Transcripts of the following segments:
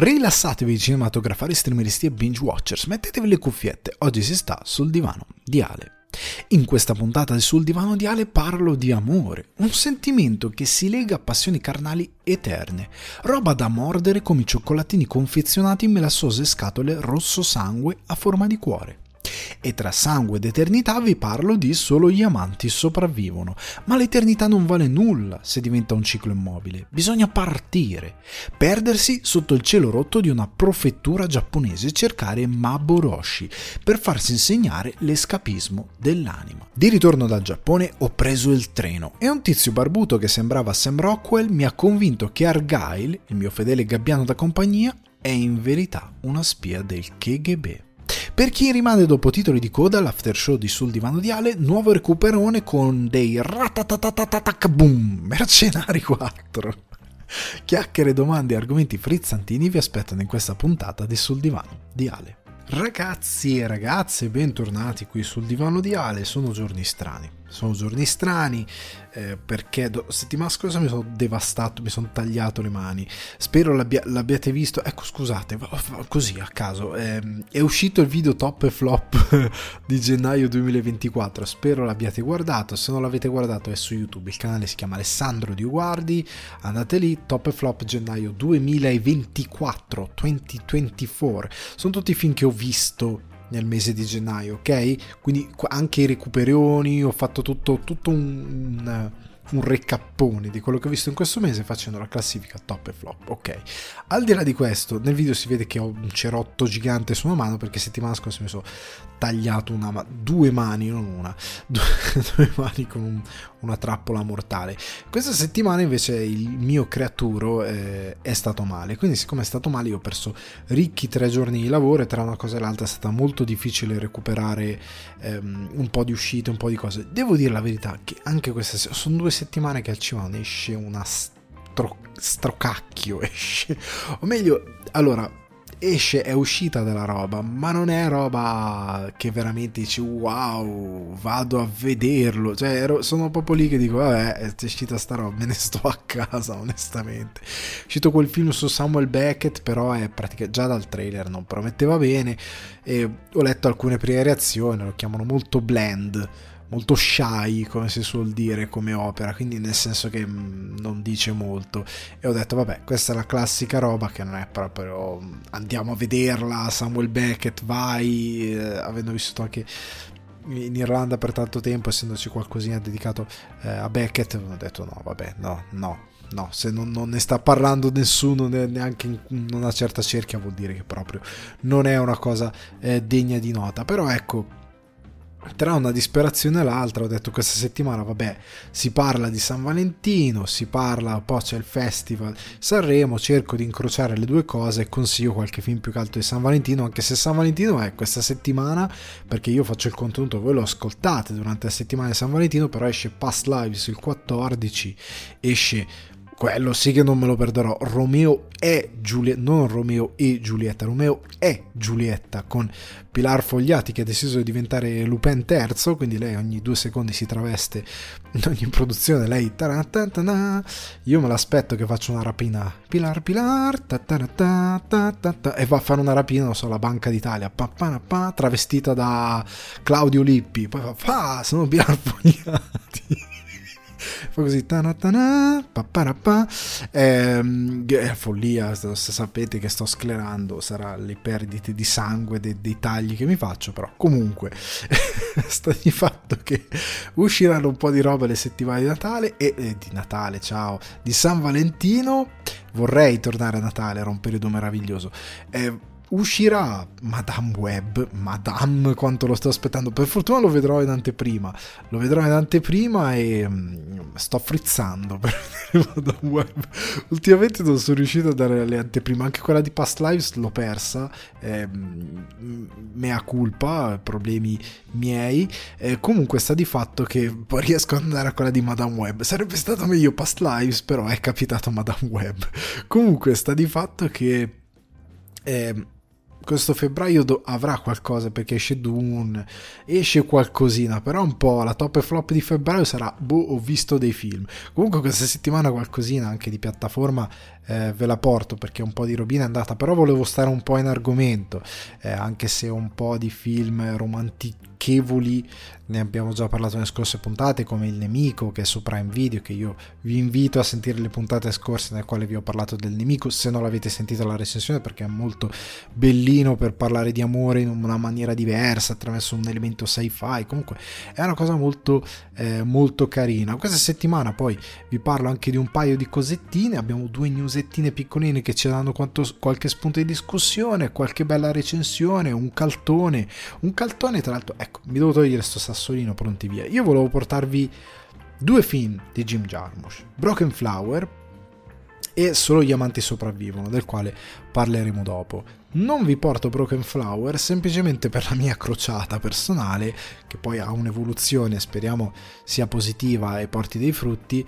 Rilassatevi cinematografari, streameristi e binge watchers, mettetevi le cuffiette, oggi si sta sul divano di Ale. In questa puntata di Sul divano di Ale parlo di amore, un sentimento che si lega a passioni carnali eterne, roba da mordere come i cioccolatini confezionati in melassose scatole rosso sangue a forma di cuore. E tra sangue ed eternità vi parlo di solo gli amanti sopravvivono, ma l'eternità non vale nulla se diventa un ciclo immobile, bisogna partire, perdersi sotto il cielo rotto di una profettura giapponese e cercare Maboroshi per farsi insegnare l'escapismo dell'anima. Di ritorno dal Giappone ho preso il treno e un tizio barbuto che sembrava Sam Rockwell mi ha convinto che Argyle, il mio fedele gabbiano da compagnia, è in verità una spia del KGB. Per chi rimane dopo titoli di coda, l'after show di Sul Divano di Ale, nuovo recuperone con dei boom, Mercenari 4. Chiacchiere, domande e argomenti frizzantini vi aspettano in questa puntata di Sul Divano di Ale. Ragazzi e ragazze, bentornati qui sul divano di Ale, sono giorni strani. Sono giorni strani, eh, perché do- settimana scorsa mi sono devastato, mi sono tagliato le mani. Spero l'abbia- l'abbiate visto. Ecco, scusate, così a caso. Eh, è uscito il video top e flop di gennaio 2024. Spero l'abbiate guardato. Se non l'avete guardato, è su YouTube. Il canale si chiama Alessandro Di Guardi. Andate lì, top e flop gennaio 2024. 2024. Sono tutti i film che ho visto nel mese di gennaio, ok? Quindi anche i recuperioni, ho fatto tutto, tutto un, un, un recappone di quello che ho visto in questo mese facendo la classifica top e flop, ok? Al di là di questo, nel video si vede che ho un cerotto gigante su una mano perché settimana scorsa mi sono tagliato una, due mani, non una, due, due mani con un, una trappola mortale. Questa settimana invece il mio creaturo eh, è stato male, quindi siccome è stato male io ho perso ricchi tre giorni di lavoro e tra una cosa e l'altra è stata molto difficile recuperare ehm, un po' di uscite, un po' di cose. Devo dire la verità che anche questa sono due settimane che al cinema esce una stro, strocacchio, esce, o meglio, allora esce, è uscita della roba, ma non è roba che veramente dici wow, vado a vederlo. Cioè, ero, sono proprio lì che dico, vabbè, è uscita sta roba, me ne sto a casa, onestamente. È uscito quel film su Samuel Beckett, però è praticamente già dal trailer non prometteva bene. E ho letto alcune prime reazioni, lo chiamano molto blend molto shy, come si suol dire, come opera, quindi nel senso che mm, non dice molto. E ho detto, vabbè, questa è la classica roba che non è proprio andiamo a vederla, Samuel Beckett, vai, eh, avendo vissuto anche in Irlanda per tanto tempo, essendoci qualcosina dedicato eh, a Beckett, ho detto no, vabbè, no, no. No, se non, non ne sta parlando nessuno, neanche in una certa cerchia, vuol dire che proprio non è una cosa eh, degna di nota. Però ecco, tra una disperazione e l'altra ho detto questa settimana vabbè si parla di San Valentino si parla poi c'è il festival Sanremo cerco di incrociare le due cose e consiglio qualche film più caldo di San Valentino anche se San Valentino è questa settimana perché io faccio il contenuto voi lo ascoltate durante la settimana di San Valentino però esce Past Lives il 14 esce quello sì che non me lo perderò. Romeo è Giulietta, non Romeo e Giulietta, Romeo è Giulietta con Pilar Fogliati che ha deciso di diventare Lupin terzo, quindi lei ogni due secondi si traveste in ogni produzione, lei io me l'aspetto che faccia una rapina. Pilar Pilar e va a fare una rapina, non so, alla Banca d'Italia, travestita da Claudio Lippi, poi fa sono Pilar Fogliati fa così tanatana, paparapà, ehm, è follia sapete che sto sclerando sarà le perdite di sangue dei, dei tagli che mi faccio però comunque sta di fatto che usciranno un po' di roba le settimane di Natale e eh, di Natale ciao di San Valentino. Vorrei tornare a Natale era un periodo meraviglioso. Eh, uscirà Madame Web, Madame quanto lo sto aspettando, per fortuna lo vedrò in anteprima, lo vedrò in anteprima e um, sto frizzando per vedere Madame Web. Ultimamente non sono riuscito a dare le anteprime, anche quella di Past Lives l'ho persa, eh, mea culpa, problemi miei, eh, comunque sta di fatto che riesco ad andare a quella di Madame Web, sarebbe stato meglio Past Lives, però è capitato Madame Web. Comunque sta di fatto che... Eh, questo febbraio do- avrà qualcosa perché esce Dune, esce qualcosina, però un po' la top e flop di febbraio sarà boh, ho visto dei film. Comunque questa settimana qualcosina anche di piattaforma eh, ve la porto perché un po' di robina è andata, però volevo stare un po' in argomento, eh, anche se un po' di film romantichevoli ne abbiamo già parlato nelle scorse puntate, come Il Nemico che è su Prime Video, che io vi invito a sentire le puntate scorse nelle quali vi ho parlato del Nemico, se non l'avete sentito la recensione perché è molto bellino per parlare di amore in una maniera diversa, attraverso un elemento sci-fi, comunque è una cosa molto, eh, molto carina. Questa settimana poi vi parlo anche di un paio di cosettine, abbiamo due newsettine piccoline che ci danno quanto, qualche spunto di discussione, qualche bella recensione, un caltone, un caltone tra l'altro, ecco, mi devo togliere sto sasso Sassolino pronti via. Io volevo portarvi due film di Jim Jarmusch, Broken Flower e Solo gli amanti sopravvivono, del quale parleremo dopo. Non vi porto Broken Flower semplicemente per la mia crociata personale, che poi ha un'evoluzione, speriamo sia positiva e porti dei frutti,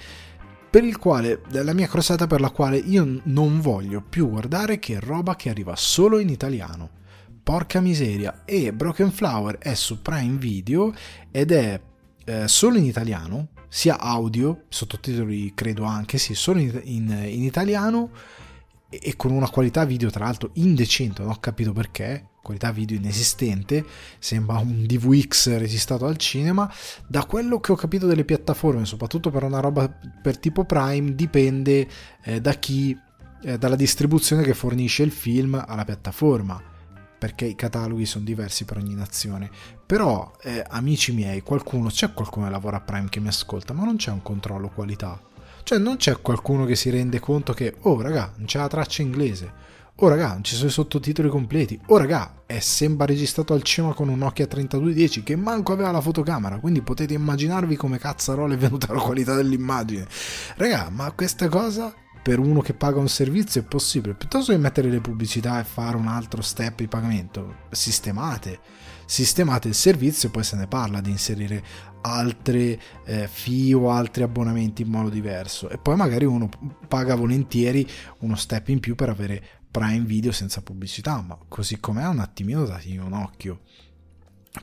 per il quale, la mia crociata per la quale io non voglio più guardare che roba che arriva solo in italiano porca miseria. E Broken Flower è su Prime Video ed è eh, solo in italiano, sia audio, sottotitoli credo anche, sì, solo in, in, in italiano e, e con una qualità video tra l'altro indecente, non ho capito perché, qualità video inesistente, sembra un DVX registrato al cinema. Da quello che ho capito delle piattaforme, soprattutto per una roba per tipo Prime, dipende eh, da chi, eh, dalla distribuzione che fornisce il film alla piattaforma perché i cataloghi sono diversi per ogni nazione. Però, eh, amici miei, qualcuno, c'è qualcuno che lavora a Prime che mi ascolta, ma non c'è un controllo qualità. Cioè, non c'è qualcuno che si rende conto che, oh raga, non c'è la traccia inglese. Oh raga, non ci sono i sottotitoli completi. Oh raga, è sembra registrato al cinema con un Nokia 3210 che manco aveva la fotocamera, quindi potete immaginarvi come cazzarola è venuta la qualità dell'immagine. Raga, ma questa cosa per uno che paga un servizio è possibile, piuttosto che mettere le pubblicità e fare un altro step di pagamento, sistemate, sistemate il servizio e poi se ne parla di inserire altre eh, fee o altri abbonamenti in modo diverso. E poi magari uno paga volentieri uno step in più per avere Prime Video senza pubblicità, ma così com'è un attimino dati un occhio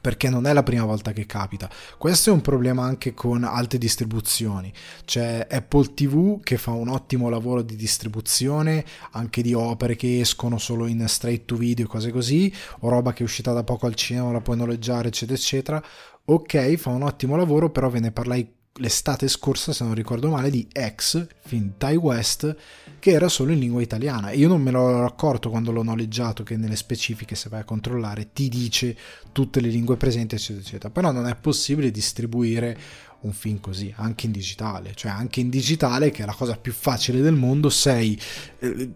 perché non è la prima volta che capita. Questo è un problema anche con altre distribuzioni. C'è Apple TV che fa un ottimo lavoro di distribuzione anche di opere che escono solo in straight to video e cose così, o roba che è uscita da poco al cinema, la puoi noleggiare, eccetera, eccetera. Ok, fa un ottimo lavoro, però ve ne parlai l'estate scorsa, se non ricordo male, di X, film Thai West, che era solo in lingua italiana. Io non me l'ho accorto quando l'ho noleggiato, che nelle specifiche, se vai a controllare, ti dice tutte le lingue presenti, eccetera, eccetera. Però non è possibile distribuire un film così, anche in digitale. Cioè, anche in digitale, che è la cosa più facile del mondo, sei... Eh,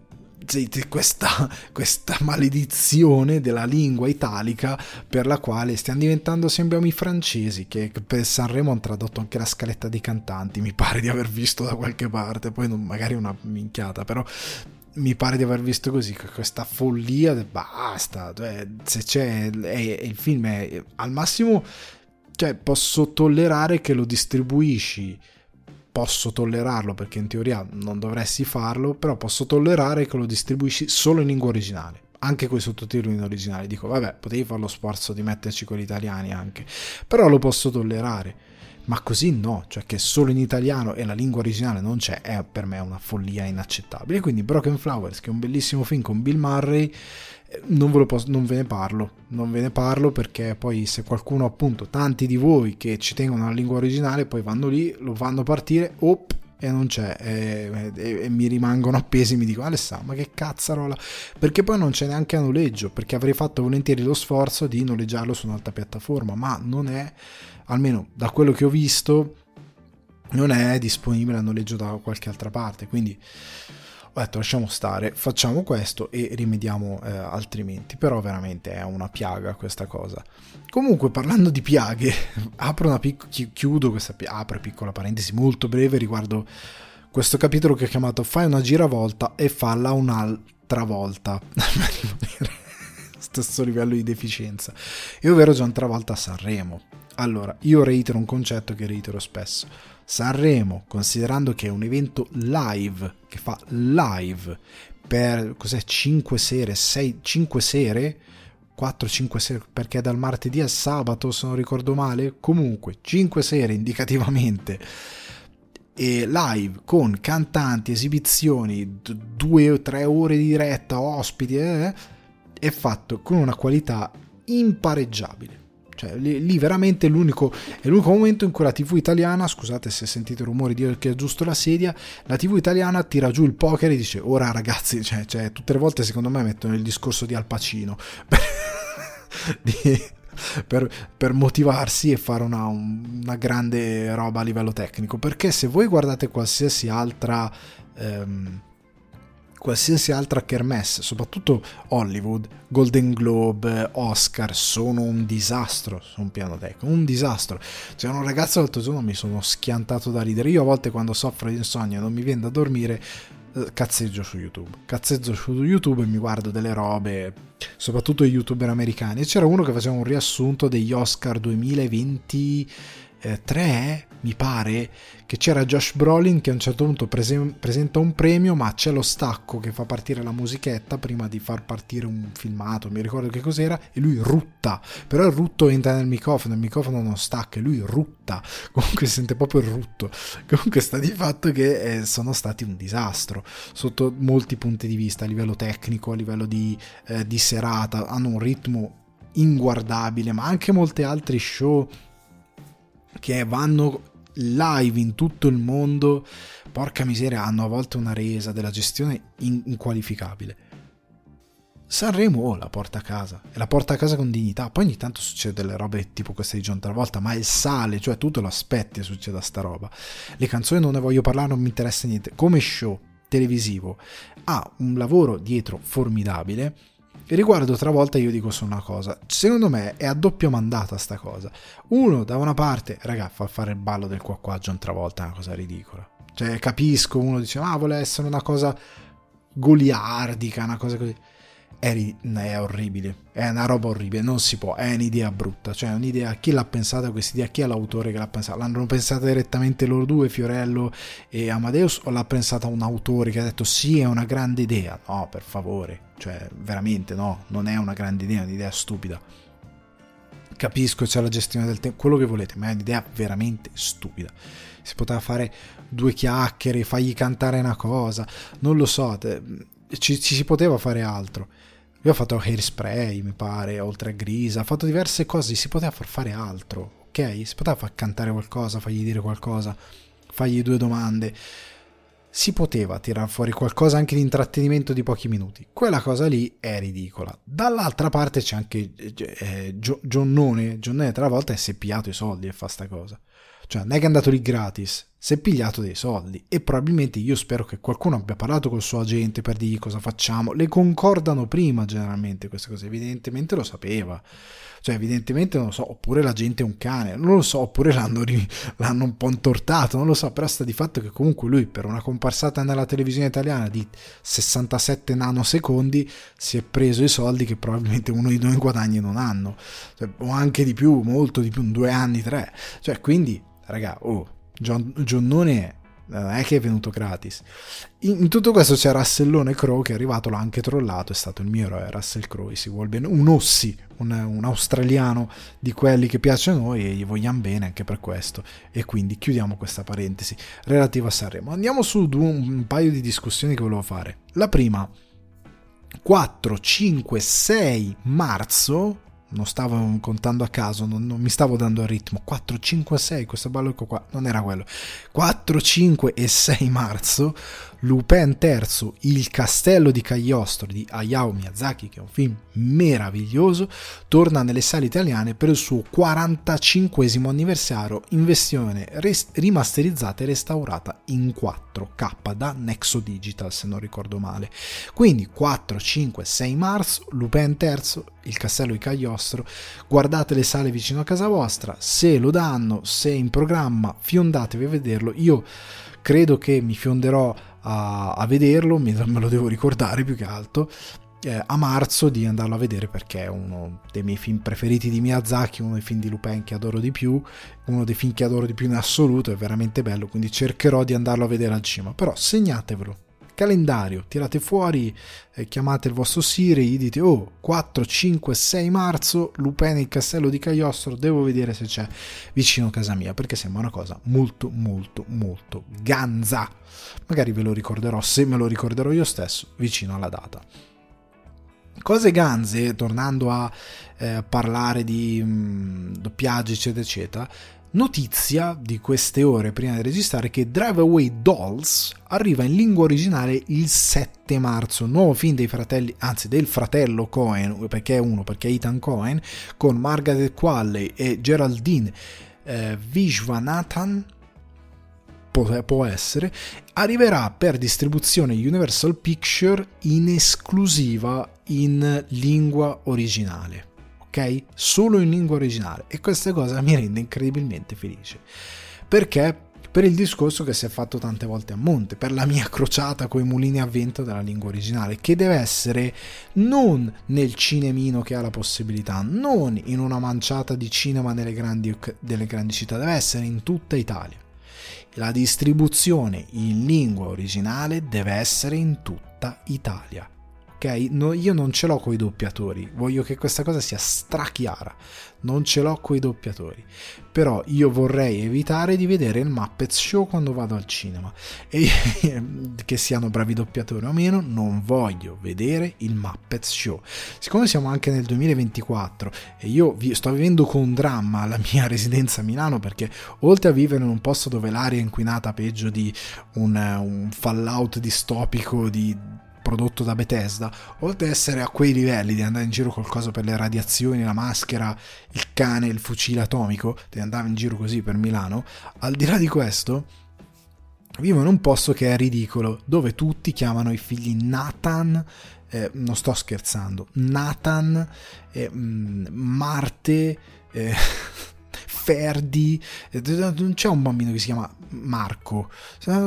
questa, questa, maledizione della lingua italica per la quale stiamo diventando sembriamo i francesi che per Sanremo hanno tradotto anche la scaletta dei cantanti mi pare di aver visto da qualche parte poi non, magari una minchiata però mi pare di aver visto così questa follia basta cioè, se c'è è, il film è al massimo cioè posso tollerare che lo distribuisci posso tollerarlo perché in teoria non dovresti farlo, però posso tollerare che lo distribuisci solo in lingua originale. Anche con i sottotitoli in originale. Dico, vabbè, potevi fare lo sforzo di metterci quelli italiani anche. Però lo posso tollerare. Ma così no, cioè che solo in italiano e la lingua originale non c'è, è per me una follia inaccettabile. Quindi Broken Flowers, che è un bellissimo film con Bill Murray, non ve, posso, non ve, ne parlo, non ve ne parlo perché poi se qualcuno appunto, tanti di voi che ci tengono la lingua originale, poi vanno lì, lo fanno partire, op, e non c'è, e, e, e mi rimangono appesi, mi dico Alessandro, ma che cazzarola, perché poi non c'è neanche a noleggio, perché avrei fatto volentieri lo sforzo di noleggiarlo su un'altra piattaforma, ma non è, almeno da quello che ho visto, non è disponibile a noleggio da qualche altra parte, quindi ho detto lasciamo stare, facciamo questo e rimediamo eh, altrimenti, però veramente è una piaga questa cosa. Comunque parlando di piaghe, apro una pic- chiudo questa pi- apro piccola parentesi molto breve riguardo questo capitolo che ho chiamato Fai una giravolta e falla un'altra volta. Stesso livello di deficienza. E ovvero già un'altra volta a Sanremo. Allora, io reitero un concetto che reitero spesso Sanremo, considerando che è un evento live, che fa live, per cos'è 5 sere, 6 5 sere? 4-5 sere perché dal martedì al sabato se non ricordo male. Comunque 5 sere indicativamente. E live con cantanti esibizioni 2-3 ore di diretta ospiti eh, è fatto con una qualità impareggiabile cioè, lì, lì, veramente l'unico, è l'unico momento in cui la TV italiana, scusate se sentite rumori di che aggiusto la sedia, la TV italiana tira giù il poker e dice ora ragazzi, cioè, cioè tutte le volte secondo me mettono il discorso di Al Pacino di, per, per, motivarsi e fare una, una, grande roba a livello tecnico. Perché se voi guardate qualsiasi altra... Ehm, qualsiasi altra kermesse, soprattutto Hollywood, Golden Globe, Oscar, sono un disastro su un piano tecnico, un disastro. C'era un ragazzo l'altro giorno mi sono schiantato da ridere. Io a volte quando soffro di insonnia e non mi viene da dormire, eh, cazzeggio su YouTube. Cazzeggio su YouTube e mi guardo delle robe, soprattutto i youtuber americani. E c'era uno che faceva un riassunto degli Oscar 2020 3, mi pare, che c'era Josh Brolin che a un certo punto prese- presenta un premio, ma c'è lo stacco che fa partire la musichetta prima di far partire un filmato, mi ricordo che cos'era, e lui rutta. Però il rutto entra nel microfono, il microfono non stacca, e lui rutta. Comunque si sente proprio il rutto. Comunque sta di fatto che eh, sono stati un disastro sotto molti punti di vista, a livello tecnico, a livello di, eh, di serata, hanno un ritmo inguardabile, ma anche molti altri show che vanno live in tutto il mondo, porca miseria, hanno a volte una resa della gestione inqualificabile. Sanremo oh, la porta a casa e la porta a casa con dignità. Poi ogni tanto succede delle robe tipo queste di John Travolta, ma è il sale, cioè tu te lo aspetti e succeda sta roba. Le canzoni non ne voglio parlare, non mi interessa niente. Come show televisivo ha un lavoro dietro formidabile e riguardo Travolta io dico solo una cosa, secondo me è a doppio mandata sta cosa. Uno, da una parte, raga, fa fare il ballo del qua qua John Travolta è una cosa ridicola. Cioè, capisco, uno dice, ah, vuole essere una cosa goliardica, una cosa così è, è, orribile, è una roba orribile, non si può, è un'idea brutta, cioè un'idea, chi l'ha pensata questa idea, chi è l'autore che l'ha pensata, l'hanno pensata direttamente loro due, Fiorello e Amadeus, o l'ha pensata un autore che ha detto sì è una grande idea, no per favore, cioè veramente no, non è una grande idea, è un'idea stupida. Capisco, c'è la gestione del tempo, quello che volete, ma è un'idea veramente stupida. Si poteva fare due chiacchiere, fargli cantare una cosa, non lo so, ci, ci si poteva fare altro. Io ho fatto hairspray, mi pare, oltre a Grisa, ha fatto diverse cose, si poteva far fare altro, ok? Si poteva far cantare qualcosa, fargli dire qualcosa, fargli due domande. Si poteva tirare fuori qualcosa anche di intrattenimento di pochi minuti. Quella cosa lì è ridicola. Dall'altra parte c'è anche eh, Gionnone. Gionnone tra l'altro è pigliato i soldi e fa sta cosa. Cioè, non è che è andato lì gratis, si è pigliato dei soldi e probabilmente io spero che qualcuno abbia parlato col suo agente per dirgli cosa facciamo. Le concordano prima generalmente queste cose, evidentemente lo sapeva. Cioè, evidentemente non lo so, oppure la gente è un cane, non lo so, oppure l'hanno, l'hanno un po' intortato, non lo so, però sta di fatto che comunque lui per una comparsata nella televisione italiana di 67 nanosecondi si è preso i soldi che probabilmente uno di noi guadagni non hanno, cioè, o anche di più, molto di più, due anni, tre. Cioè, quindi raga, oh, John, Gionnone non è che è venuto gratis. In, in, tutto questo c'è Russellone Crowe che è arrivato, l'ha anche trollato, è stato il mio eroe, Russell Crowe, si vuole bene, un Ossi, un, un, australiano di quelli che piace a noi e gli vogliamo bene anche per questo. E quindi chiudiamo questa parentesi relativa a Sanremo. Andiamo su un, un paio di discussioni che volevo fare. La prima, 4, 5, 6 marzo non stavo contando a caso, non, non, mi stavo dando il ritmo. 4, 5, 6, questo ballo qua, non era quello. 4, 5 e 6 marzo Lupin III, Il castello di Cagliostro di Hayao Miyazaki, che è un film meraviglioso, torna nelle sale italiane per il suo 45 anniversario in versione res- rimasterizzata e restaurata in 4K da Nexo Digital, se non ricordo male. Quindi 4, 5, 6 marzo, Lupin III, Il castello di Cagliostro, guardate le sale vicino a casa vostra, se lo danno, se è in programma, fiondatevi a vederlo. Io credo che mi fionderò a, a vederlo, me lo devo ricordare più che altro, eh, a marzo di andarlo a vedere perché è uno dei miei film preferiti di Miyazaki, uno dei film di Lupin che adoro di più, uno dei film che adoro di più in assoluto, è veramente bello, quindi cercherò di andarlo a vedere al cinema, però segnatevelo calendario, tirate fuori, eh, chiamate il vostro Siri, gli dite oh 4, 5, 6 marzo, Lupin il castello di Cagliostro, devo vedere se c'è vicino a casa mia, perché sembra una cosa molto molto molto ganza. Magari ve lo ricorderò, se me lo ricorderò io stesso, vicino alla data. Cose ganze, tornando a eh, parlare di mh, mm, doppiaggi eccetera eccetera, Notizia di queste ore prima di registrare che Drive Away Dolls arriva in lingua originale il 7 marzo, nuovo film dei fratelli, anzi del fratello Cohen, perché è uno, perché è Ethan Cohen, con Margaret Qualley e Geraldine eh, Vishwanathan, può, può essere, arriverà per distribuzione Universal Picture in esclusiva in lingua originale ok? Solo in lingua originale e questa cosa mi rende incredibilmente felice. Perché? Per il discorso che si è fatto tante volte a monte, per la mia crociata coi mulini a vento della lingua originale, che deve essere non nel cinemino che ha la possibilità, non in una manciata di cinema nelle grandi, delle grandi città, deve essere in tutta Italia. La distribuzione in lingua originale deve essere in tutta Italia No, io non ce l'ho con i doppiatori, voglio che questa cosa sia strachiara, non ce l'ho con i doppiatori, però io vorrei evitare di vedere il Muppets Show quando vado al cinema, e che siano bravi doppiatori o meno, non voglio vedere il Muppets Show. Siccome siamo anche nel 2024 e io sto vivendo con dramma la mia residenza a Milano perché oltre a vivere in un posto dove l'aria è inquinata peggio di un, un fallout distopico di prodotto da Bethesda, oltre ad essere a quei livelli di andare in giro col coso per le radiazioni, la maschera, il cane, il fucile atomico, di andare in giro così per Milano, al di là di questo, vivo in un posto che è ridicolo, dove tutti chiamano i figli Nathan, eh, non sto scherzando, Nathan, eh, Marte, eh, Ferdi, non c'è un bambino che si chiama Marco,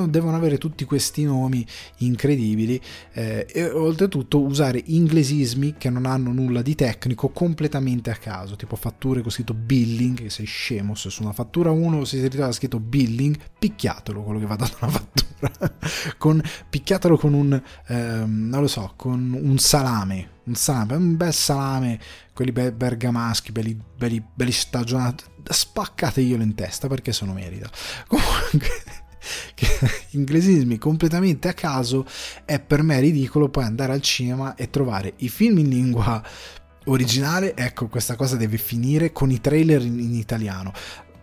devono avere tutti questi nomi incredibili eh, e oltretutto usare inglesismi che non hanno nulla di tecnico completamente a caso, tipo fatture con scritto billing, che sei scemo, se su una fattura 1 si ritrova scritto billing, picchiatelo quello che va dato una fattura, con, picchiatelo con un, ehm, non lo so, con un salame, un salame, un bel salame, quelli bergamaschi, belli, belli, belli stagionati, spaccateglielo in testa perché se lo merita. Comunque, inglesismi completamente a caso è per me ridicolo poi andare al cinema e trovare i film in lingua originale, ecco questa cosa deve finire con i trailer in, in italiano.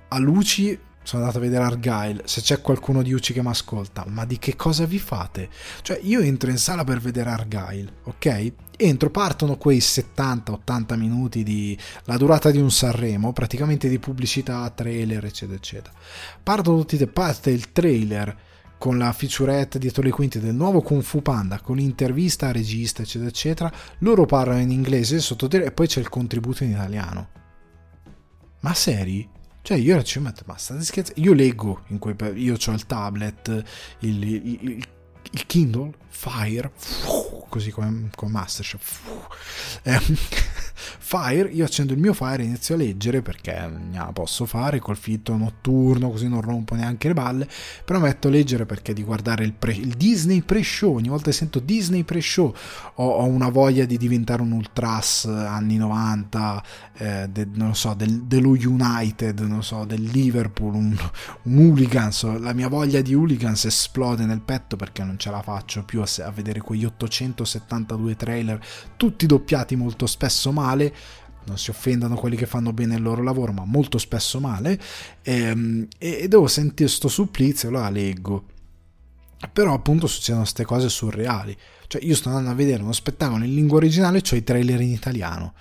A luci sono andato a vedere Argyle, se c'è qualcuno di UCI che mi ascolta, ma di che cosa vi fate? Cioè io entro in sala per vedere Argyle, ok? Entro, partono quei 70-80 minuti di la durata di un Sanremo, praticamente di pubblicità, trailer, eccetera, eccetera. Partono tutti, parte il trailer con la featurette dietro le quinte del nuovo Kung Fu Panda, con intervista a regista, eccetera, eccetera. Loro parlano in inglese, sottotitoli e poi c'è il contributo in italiano. Ma seri? Cioè, io ero ci metto, ma state scherzando? Io leggo, in quei, io ho il tablet, il, il, il, il Kindle, Fire, così come, come Masterchef. Eh, Fire, io accendo il mio Fire e inizio a leggere perché la posso fare col filtro notturno, così non rompo neanche le balle. Però metto a leggere perché di guardare il, pre, il Disney pre-show. Ogni volta che sento Disney pre-show ho, ho, una voglia di diventare un ultras anni 90, eh, de, non so, del, dello United, non so, del Liverpool, un, un hooligans. La mia voglia di hooligans esplode nel petto perché non ce la faccio più a, a vedere quegli 872 trailer, tutti doppiati molto spesso male non si offendano quelli che fanno bene il loro lavoro, ma molto spesso male, ehm, e, e devo sentire sto supplizio, allora leggo. Però appunto succedono queste cose surreali. Cioè io sto andando a vedere uno spettacolo in lingua originale, cioè i trailer in italiano.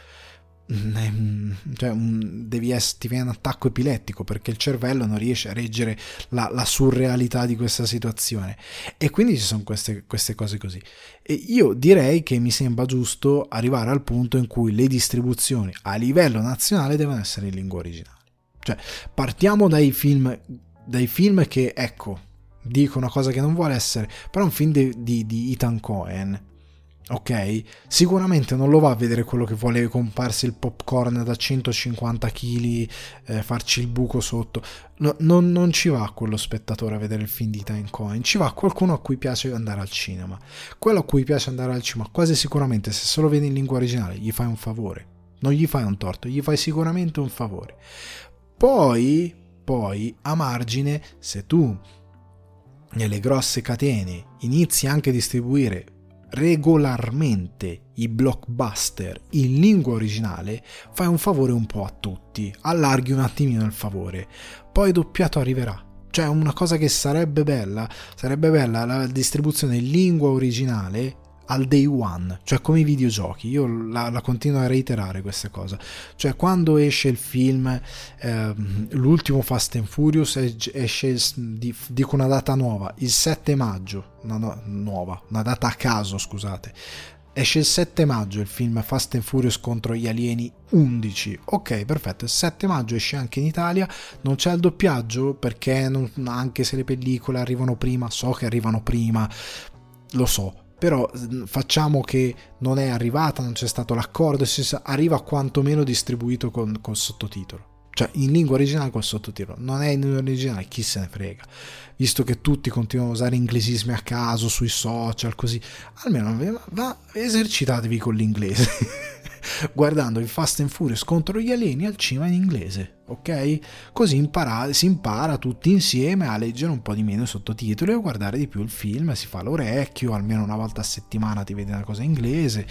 Mm, cioè, devi essere, ti viene un attacco epilettico perché il cervello non riesce a reggere la, la surrealità di questa situazione. E quindi ci sono queste, queste, cose così. E io direi che mi sembra giusto arrivare al punto in cui le distribuzioni a livello nazionale devono essere in lingua originale. Cioè partiamo dai film dai film che ecco dico una cosa che non vuole essere però un film di, di, di Ethan Cohen ok? Sicuramente non lo va a vedere quello che vuole comparsi il popcorn da 150 kg, eh, farci il buco sotto. No, non, non, ci va quello spettatore a vedere il film di Time Coin, ci va qualcuno a cui piace andare al cinema. Quello a cui piace andare al cinema, quasi sicuramente se se lo vede in lingua originale, gli fai un favore. Non gli fai un torto, gli fai sicuramente un favore. Poi, poi, a margine, se tu nelle grosse catene inizi anche a distribuire regolarmente i blockbuster in lingua originale, fai un favore un po' a tutti, allarghi un attimino il favore, poi doppiato arriverà. Cioè una cosa che sarebbe bella, sarebbe bella la distribuzione in lingua originale al day one, cioè come i videogiochi. Io la, la continuo a reiterare questa cosa. Cioè, quando esce il film, eh, l'ultimo Fast and Furious, esce, dico una data nuova, il 7 maggio, una no, nuova, una data a caso, scusate. Esce il 7 maggio il film Fast and Furious contro gli alieni 11. Ok, perfetto. Il 7 maggio esce anche in Italia. Non c'è il doppiaggio perché non, anche se le pellicole arrivano prima, so che arrivano prima, lo so però facciamo che non è arrivata, non c'è stato l'accordo, arriva quantomeno distribuito con, con sottotitolo. Cioè in lingua originale col sottotitolo. Non è in lingua originale chi se ne frega. Visto che tutti continuano a usare inglesismi a caso sui social così. Almeno va esercitatevi con l'inglese guardando il Fast and Furious contro gli alieni al cinema in inglese, ok? Così impara, si impara tutti insieme a leggere un po' di meno i sottotitoli e a guardare di più il film, si fa l'orecchio, almeno una volta a settimana ti vedi una cosa inglese,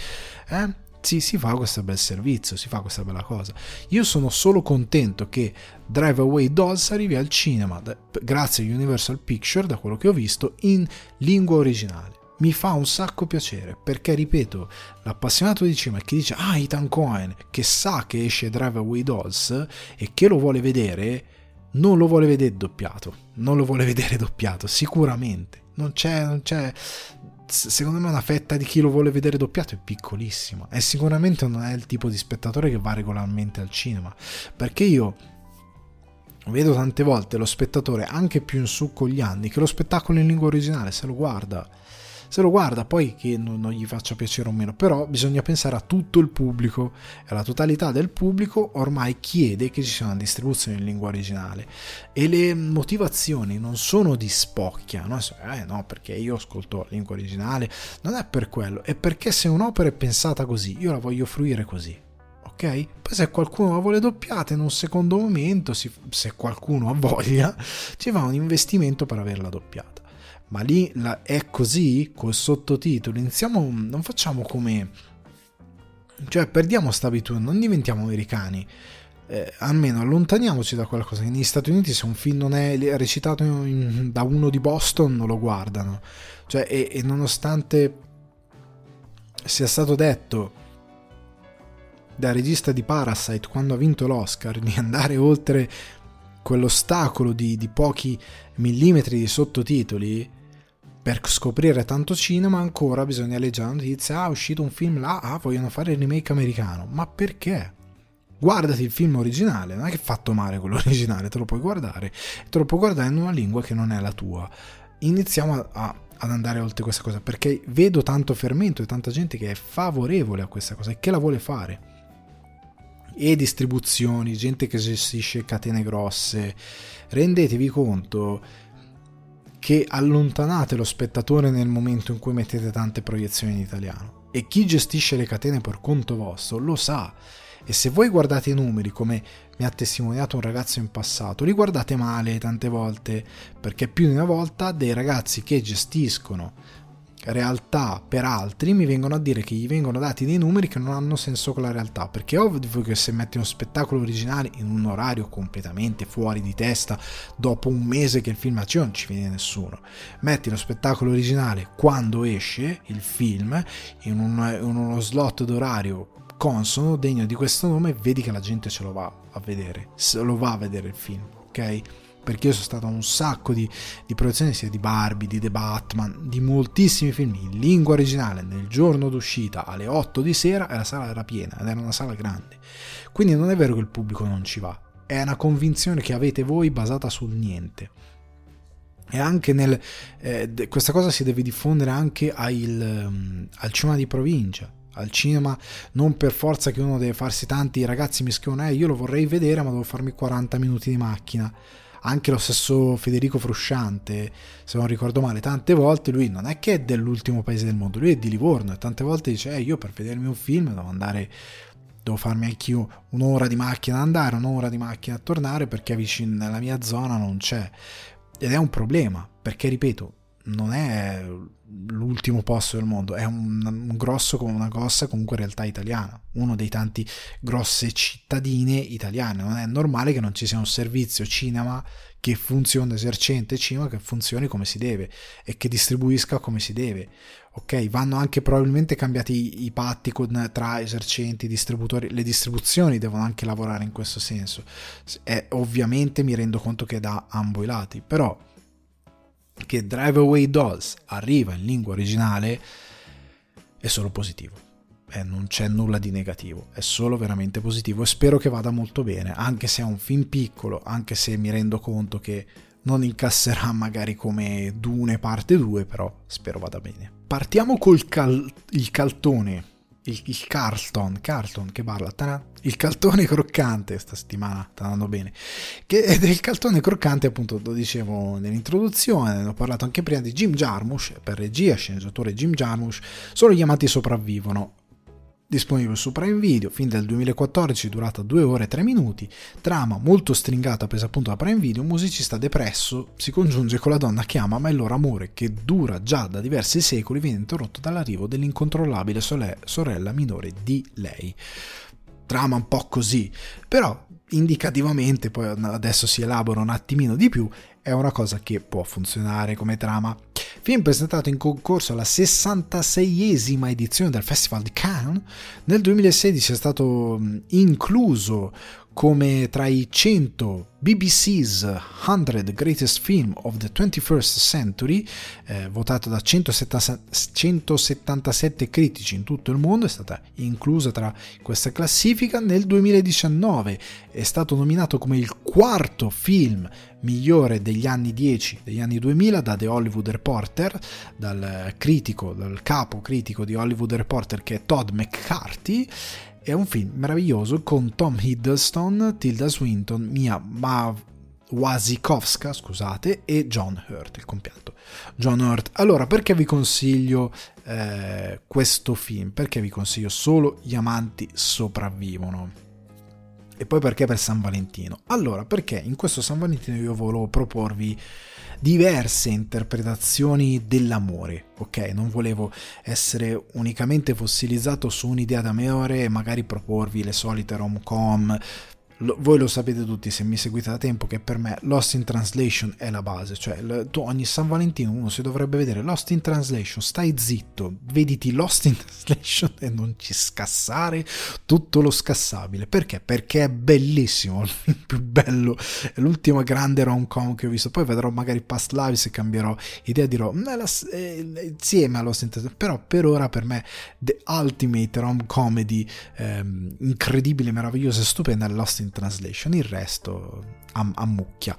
eh? Sì, si fa questo bel servizio, si fa questa bella cosa. Io sono solo contento che Drive Away Dolls arrivi al cinema, grazie a Universal Picture, da quello che ho visto, in lingua originale mi fa un sacco piacere perché ripeto l'appassionato di cinema che dice ah Ethan Cohen che sa che esce Drive Away Dolls e che lo vuole vedere non lo vuole vedere doppiato non lo vuole vedere doppiato sicuramente. Non c'è, non c'è secondo me una fetta di chi lo vuole vedere doppiato è piccolissima. E sicuramente non è il tipo di spettatore che va regolarmente al cinema. Perché io vedo tante volte lo spettatore anche più in su con gli anni che lo spettacolo in lingua originale se lo guarda se lo guarda poi che non, non gli faccia piacere o meno, però bisogna pensare a tutto il pubblico e la totalità del pubblico ormai chiede che ci sia una distribuzione in lingua originale e le motivazioni non sono di spocchia, no? Eh, no, perché io ascolto la lingua originale, non è per quello, è perché se un'opera è pensata così, io la voglio fruire così. Ok? Poi se qualcuno la vuole doppiata in un secondo momento, se qualcuno ha voglia, ci va un investimento per averla doppiata ma lì la, è così col sottotitolo? Iniziamo non facciamo come cioè perdiamo questa abitudine non diventiamo americani. Eh, almeno allontaniamoci da qualcosa. Negli Stati Uniti se un film non è recitato in, da uno di Boston non lo guardano. Cioè e, e nonostante sia stato detto dal regista di Parasite quando ha vinto l'Oscar di andare oltre quell'ostacolo di, di pochi millimetri di sottotitoli per scoprire tanto cinema ancora bisogna leggere la notizia, ah è uscito un film là, ah vogliono fare il remake americano, ma perché? Guardati il film originale, non è che è fatto male quello originale, te lo puoi guardare, te lo puoi guardare in una lingua che non è la tua. Iniziamo a, a, ad andare oltre questa cosa, perché vedo tanto fermento e tanta gente che è favorevole a questa cosa e che la vuole fare. E distribuzioni, gente che gestisce catene grosse, rendetevi conto che allontanate lo spettatore nel momento in cui mettete tante proiezioni in italiano. E chi gestisce le catene per conto vostro lo sa. E se voi guardate i numeri come mi ha testimoniato un ragazzo in passato, li guardate male tante volte, perché più di una volta dei ragazzi che gestiscono realtà per altri mi vengono a dire che gli vengono dati dei numeri che non hanno senso con la realtà. Perché è ovvio che se metti uno spettacolo originale in un orario completamente fuori di testa dopo un mese che il film c'è non ci viene nessuno. Metti lo spettacolo originale quando esce il film in, un, in uno slot d'orario consono degno di questo nome vedi che la gente ce lo va a vedere se lo va a vedere il film ok perché io sono stato a un sacco di, di produzioni sia di Barbie, di The Batman, di moltissimi film in lingua originale nel giorno d'uscita alle 8 di sera e la sala era piena ed era una sala grande. Quindi non è vero che il pubblico non ci va, è una convinzione che avete voi basata sul niente. e anche nel eh, questa cosa si deve diffondere anche al, um, al cinema di provincia al cinema non per forza che uno deve farsi tanti ragazzi mi scrivono eh io lo vorrei vedere ma devo farmi 40 minuti di macchina anche lo stesso Federico Frusciante se non ricordo male tante volte lui non è che è dell'ultimo paese del mondo lui è di Livorno e tante volte dice eh io per vedermi un film devo andare devo farmi anch'io un'ora di macchina ad andare un'ora di macchina a tornare perché vicino nella mia zona non c'è. Ed è un problema, perché ripeto, non è l'ultimo posto del mondo, è un, un grosso come una grossa comunque realtà italiana, uno dei tanti grosse cittadine italiane. Non è normale che non ci sia un servizio cinema che funzioni, un esercente cinema che funzioni come si deve e che distribuisca come si deve. Ok, vanno anche probabilmente cambiati i, patti con, tra esercenti, distributori, le distribuzioni devono anche lavorare in questo senso. E ovviamente mi rendo conto che da ambo i lati, però che Drive Away Dolls arriva in lingua originale è solo positivo. E non c'è nulla di negativo, è solo veramente positivo e spero che vada molto bene, anche se è un film piccolo, anche se mi rendo conto che non incasserà magari come Dune parte 2, però spero vada bene. Partiamo col cal- caltone, il, il Carlton, Carlton che parla, ta il caltone croccante, sta settimana sta andando bene, che è del caltone croccante appunto, lo dicevo nell'introduzione, ne ho parlato anche prima di Jim Jarmusch, per regia, sceneggiatore Jim Jarmusch, solo gli amanti sopravvivono, disponibile su Prime Video, fin dal 2014, durata 2 ore e 3 minuti, trama molto stringata presa appunto da Prime Video, un musicista depresso si congiunge con la donna che ama, ma il loro amore, che dura già da diversi secoli, viene interrotto dall'arrivo dell'incontrollabile sorella minore di lei. Trama un po' così, però indicativamente, poi adesso si elabora un attimino di più, è una cosa che può funzionare come trama. Film presentato in concorso alla 66esima edizione del Festival di Cannes, nel 2016 è stato incluso come tra i 100 BBC's 100 Greatest Film of the 21st Century, eh, votato da 177 critici in tutto il mondo, è stata inclusa tra questa classifica. Nel 2019 è stato nominato come il quarto film migliore degli anni 10, degli anni 2000 da The Hollywood Reporter, dal critico, dal capo critico di Hollywood Reporter che è Todd McCarthy è un film meraviglioso con Tom Hiddleston, Tilda Swinton, Mia Mav Wasikowska, scusate, e John Hurt, il compianto. John Hurt. Allora, perché vi consiglio eh, questo film? Perché vi consiglio solo Gli amanti sopravvivono? E poi perché per San Valentino? Allora, perché in questo San Valentino io volevo proporvi diverse interpretazioni dell'amore, ok? Non volevo essere unicamente fossilizzato su un'idea d'amore e magari proporvi le solite rom-com lo, voi lo sapete tutti se mi seguite da tempo che per me Lost in Translation è la base, cioè l, tu ogni San Valentino uno si dovrebbe vedere Lost in Translation, stai zitto, vediti Lost in Translation e non ci scassare tutto lo scassabile. Perché? Perché è bellissimo, il più bello, è l'ultima grande rom-com che ho visto, poi vedrò magari Past Lives e cambierò idea, dirò eh, insieme a Lost in Translation, però per ora per me The Ultimate rom-comedy ehm, incredibile, meravigliosa e stupenda è Lost in Translation, il resto a, a mucchia.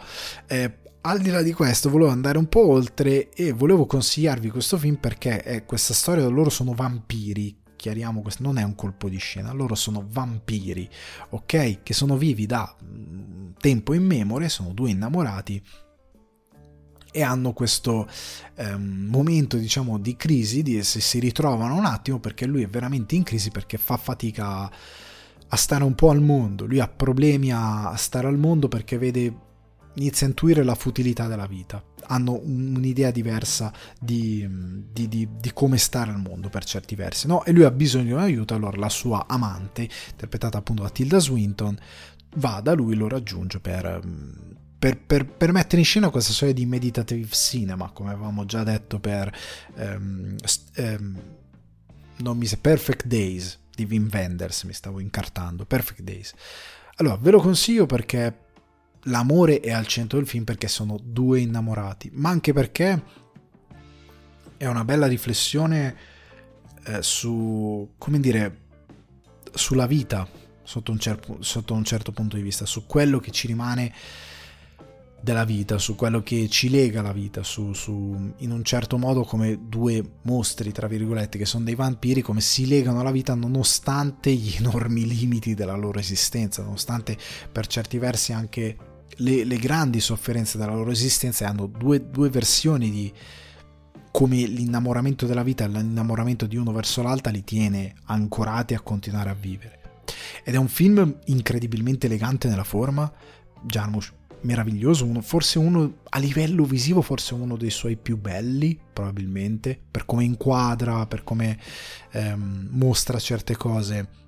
Eh, al di là di questo volevo andare un po' oltre e volevo consigliarvi questo film perché è questa storia loro sono vampiri chiariamo questo non è un colpo di scena loro sono vampiri ok che sono vivi da mm, tempo in memoria sono due innamorati e hanno questo ehm, momento diciamo di crisi di, se si ritrovano un attimo perché lui è veramente in crisi perché fa fatica a stare un po' al mondo, lui ha problemi a stare al mondo perché vede, inizia a intuire la futilità della vita, hanno un'idea diversa di, di, di, di come stare al mondo per certi versi, no? E lui ha bisogno di un aiuto, allora la sua amante, interpretata appunto da Tilda Swinton, va da lui, lo raggiunge per, per, per, per, mettere in scena questa storia di meditative cinema, come avevamo già detto per um, um, non mi sa, Perfect Days, di Wim Wenders, mi stavo incartando, Perfect Days. Allora, ve lo consiglio perché l'amore è al centro del film perché sono due innamorati, ma anche perché è una bella riflessione eh, su, come dire, sulla vita sotto un, cer- sotto un certo punto di vista, su quello che ci rimane della vita, su quello che ci lega alla vita, su, su, in un certo modo come due mostri, tra virgolette, che sono dei vampiri, come si legano alla vita nonostante gli enormi limiti della loro esistenza, nonostante per certi versi anche le, le grandi sofferenze della loro esistenza, hanno due, due versioni di come l'innamoramento della vita e l'innamoramento di uno verso l'altra li tiene ancorati a continuare a vivere. Ed è un film incredibilmente elegante nella forma, Jarmusch meraviglioso, uno, forse uno a livello visivo, forse uno dei suoi più belli, probabilmente, per come inquadra, per come ehm, mostra certe cose.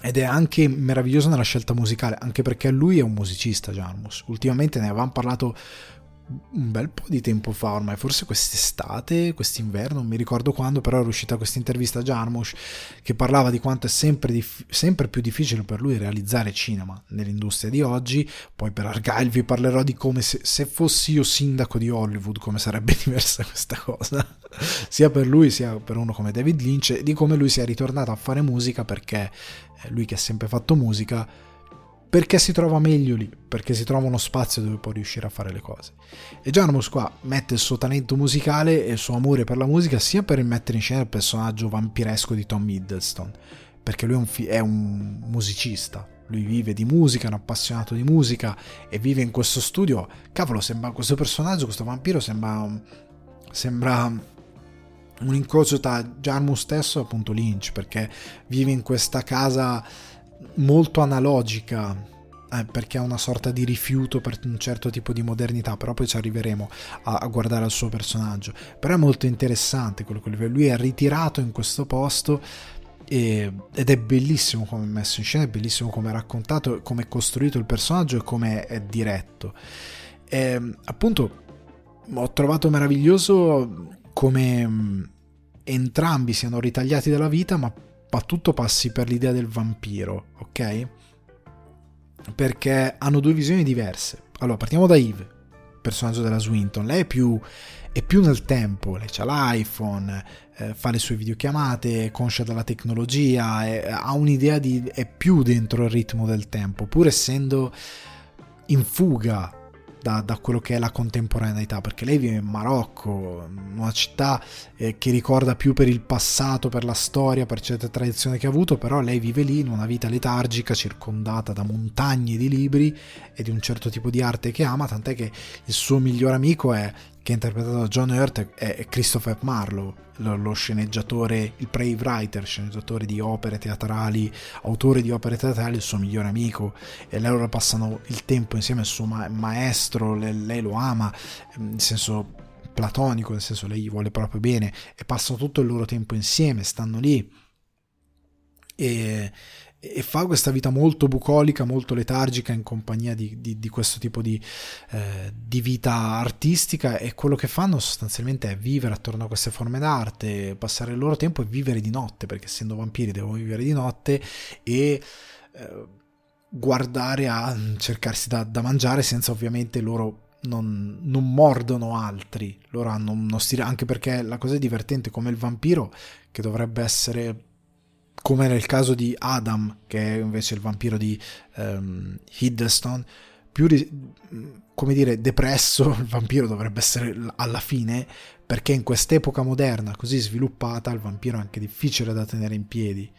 Ed è anche meraviglioso nella scelta musicale, anche perché lui è un musicista, Jarmus. Ultimamente ne avevamo parlato un bel po' di tempo fa ormai, forse quest'estate, quest'inverno, non mi ricordo quando, però era uscita questa intervista a Jarmusch che parlava di quanto è sempre, dif- sempre, più difficile per lui realizzare cinema nell'industria di oggi. Poi per Argyle vi parlerò di come se, se fossi io sindaco di Hollywood, come sarebbe diversa questa cosa, sia per lui sia per uno come David Lynch, di come lui sia ritornato a fare musica perché lui che ha sempre fatto musica perché si trova meglio lì, perché si trova uno spazio dove può riuscire a fare le cose. E Jarmus qua mette il suo talento musicale e il suo amore per la musica sia per mettere in scena il personaggio vampiresco di Tom Hiddleston, perché lui è un, fi- è un musicista, lui vive di musica, è un appassionato di musica e vive in questo studio. Cavolo, sembra questo personaggio, questo vampiro sembra, sembra un incrocio tra Jarmus stesso e appunto Lynch, perché vive in questa casa molto analogica eh, perché ha una sorta di rifiuto per un certo tipo di modernità, però poi ci arriveremo a, a guardare al suo personaggio. Però è molto interessante quello che lui è ritirato in questo posto e, ed è bellissimo come è messo in scena, è bellissimo come è raccontato, come è costruito il personaggio e come è diretto. E, appunto ho trovato meraviglioso come mm, entrambi siano ritagliati dalla vita, ma tutto passi per l'idea del vampiro, ok? Perché hanno due visioni diverse. Allora, partiamo da Eve, personaggio della Swinton. Lei è più, è più nel tempo, lei ha l'iPhone, eh, fa le sue videochiamate, è conscia della tecnologia, è, ha un'idea di... è più dentro il ritmo del tempo, pur essendo in fuga da, da, quello che è la contemporaneità, perché lei vive in Marocco, una città eh, che ricorda più per il passato, per la storia, per certe tradizioni che ha avuto, però lei vive lì in una vita letargica, circondata da montagne di libri e di un certo tipo di arte che ama, tant'è che il suo miglior amico è che è interpretato da John Hurt, è Christopher Marlowe, lo sceneggiatore, il brave writer, sceneggiatore di opere teatrali, autore di opere teatrali, il suo migliore amico, e loro passano il tempo insieme al suo maestro, lei lo ama, nel senso platonico, nel senso lei gli vuole proprio bene, e passano tutto il loro tempo insieme, stanno lì. E, e fa questa vita molto bucolica, molto letargica in compagnia di, di, di questo tipo di, eh, di, vita artistica e quello che fanno sostanzialmente è vivere attorno a queste forme d'arte, passare il loro tempo e vivere di notte, perché essendo vampiri devono vivere di notte e eh, guardare a cercarsi da, da, mangiare senza ovviamente loro non, non mordono altri, loro hanno uno stile, anche perché la cosa è divertente come il vampiro che dovrebbe essere come nel caso di Adam, che è invece il vampiro di um, Hiddleston, più come dire depresso il vampiro dovrebbe essere alla fine perché in quest'epoca moderna così sviluppata il vampiro è anche difficile da tenere in piedi.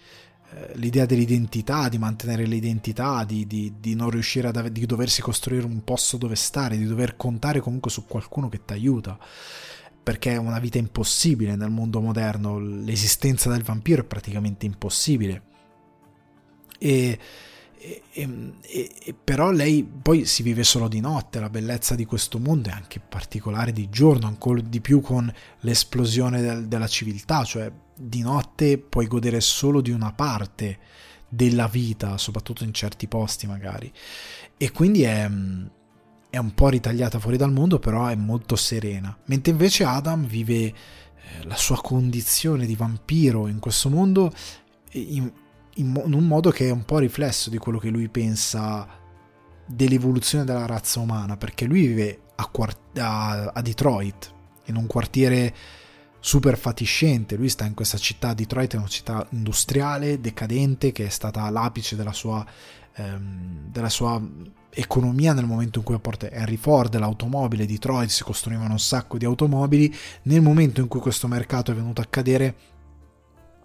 Eh, l'idea dell'identità, di mantenere l'identità, di, di, di non riuscire a di doversi costruire un posto dove stare, di dover contare comunque su qualcuno che ti aiuta perché è una vita impossibile nel mondo moderno, l'esistenza del vampiro è praticamente impossibile. E, e, e, e, però lei poi si vive solo di notte, la bellezza di questo mondo è anche particolare di giorno, ancora di più con l'esplosione del, della civiltà, cioè di notte puoi godere solo di una parte della vita, soprattutto in certi posti magari. E quindi è, è un po' ritagliata fuori dal mondo, però è molto serena. Mentre invece Adam vive eh, la sua condizione di vampiro in questo mondo in, in, in, un modo che è un po' riflesso di quello che lui pensa dell'evoluzione della razza umana, perché lui vive a, a, a Detroit, in un quartiere super fatiscente. Lui sta in questa città, Detroit è una città industriale, decadente, che è stata l'apice della sua, ehm, della sua economia nel momento in cui a porta Henry Ford, l'automobile, Detroit, si costruivano un sacco di automobili. Nel momento in cui questo mercato è venuto a cadere,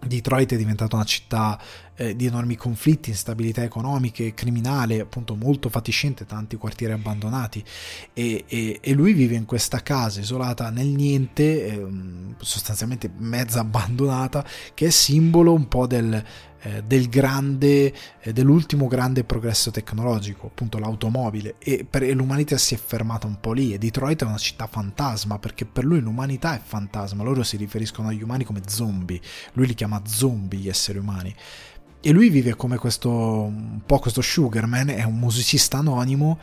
Detroit è diventata una città eh, di enormi conflitti, instabilità economiche, criminale, appunto molto fatiscente, tanti quartieri abbandonati e, e, e lui vive in questa casa isolata nel niente, eh, sostanzialmente mezza abbandonata, che è simbolo un po' del, eh, del grande, eh, dell'ultimo grande progresso tecnologico, appunto l'automobile, e, per, e l'umanità si è fermata un po' lì. E Detroit è una città fantasma perché per lui l'umanità è fantasma, loro si riferiscono agli umani come zombie, lui li chiama zombie gli esseri umani. E lui vive come questo, un po' questo Sugarman, è un musicista anonimo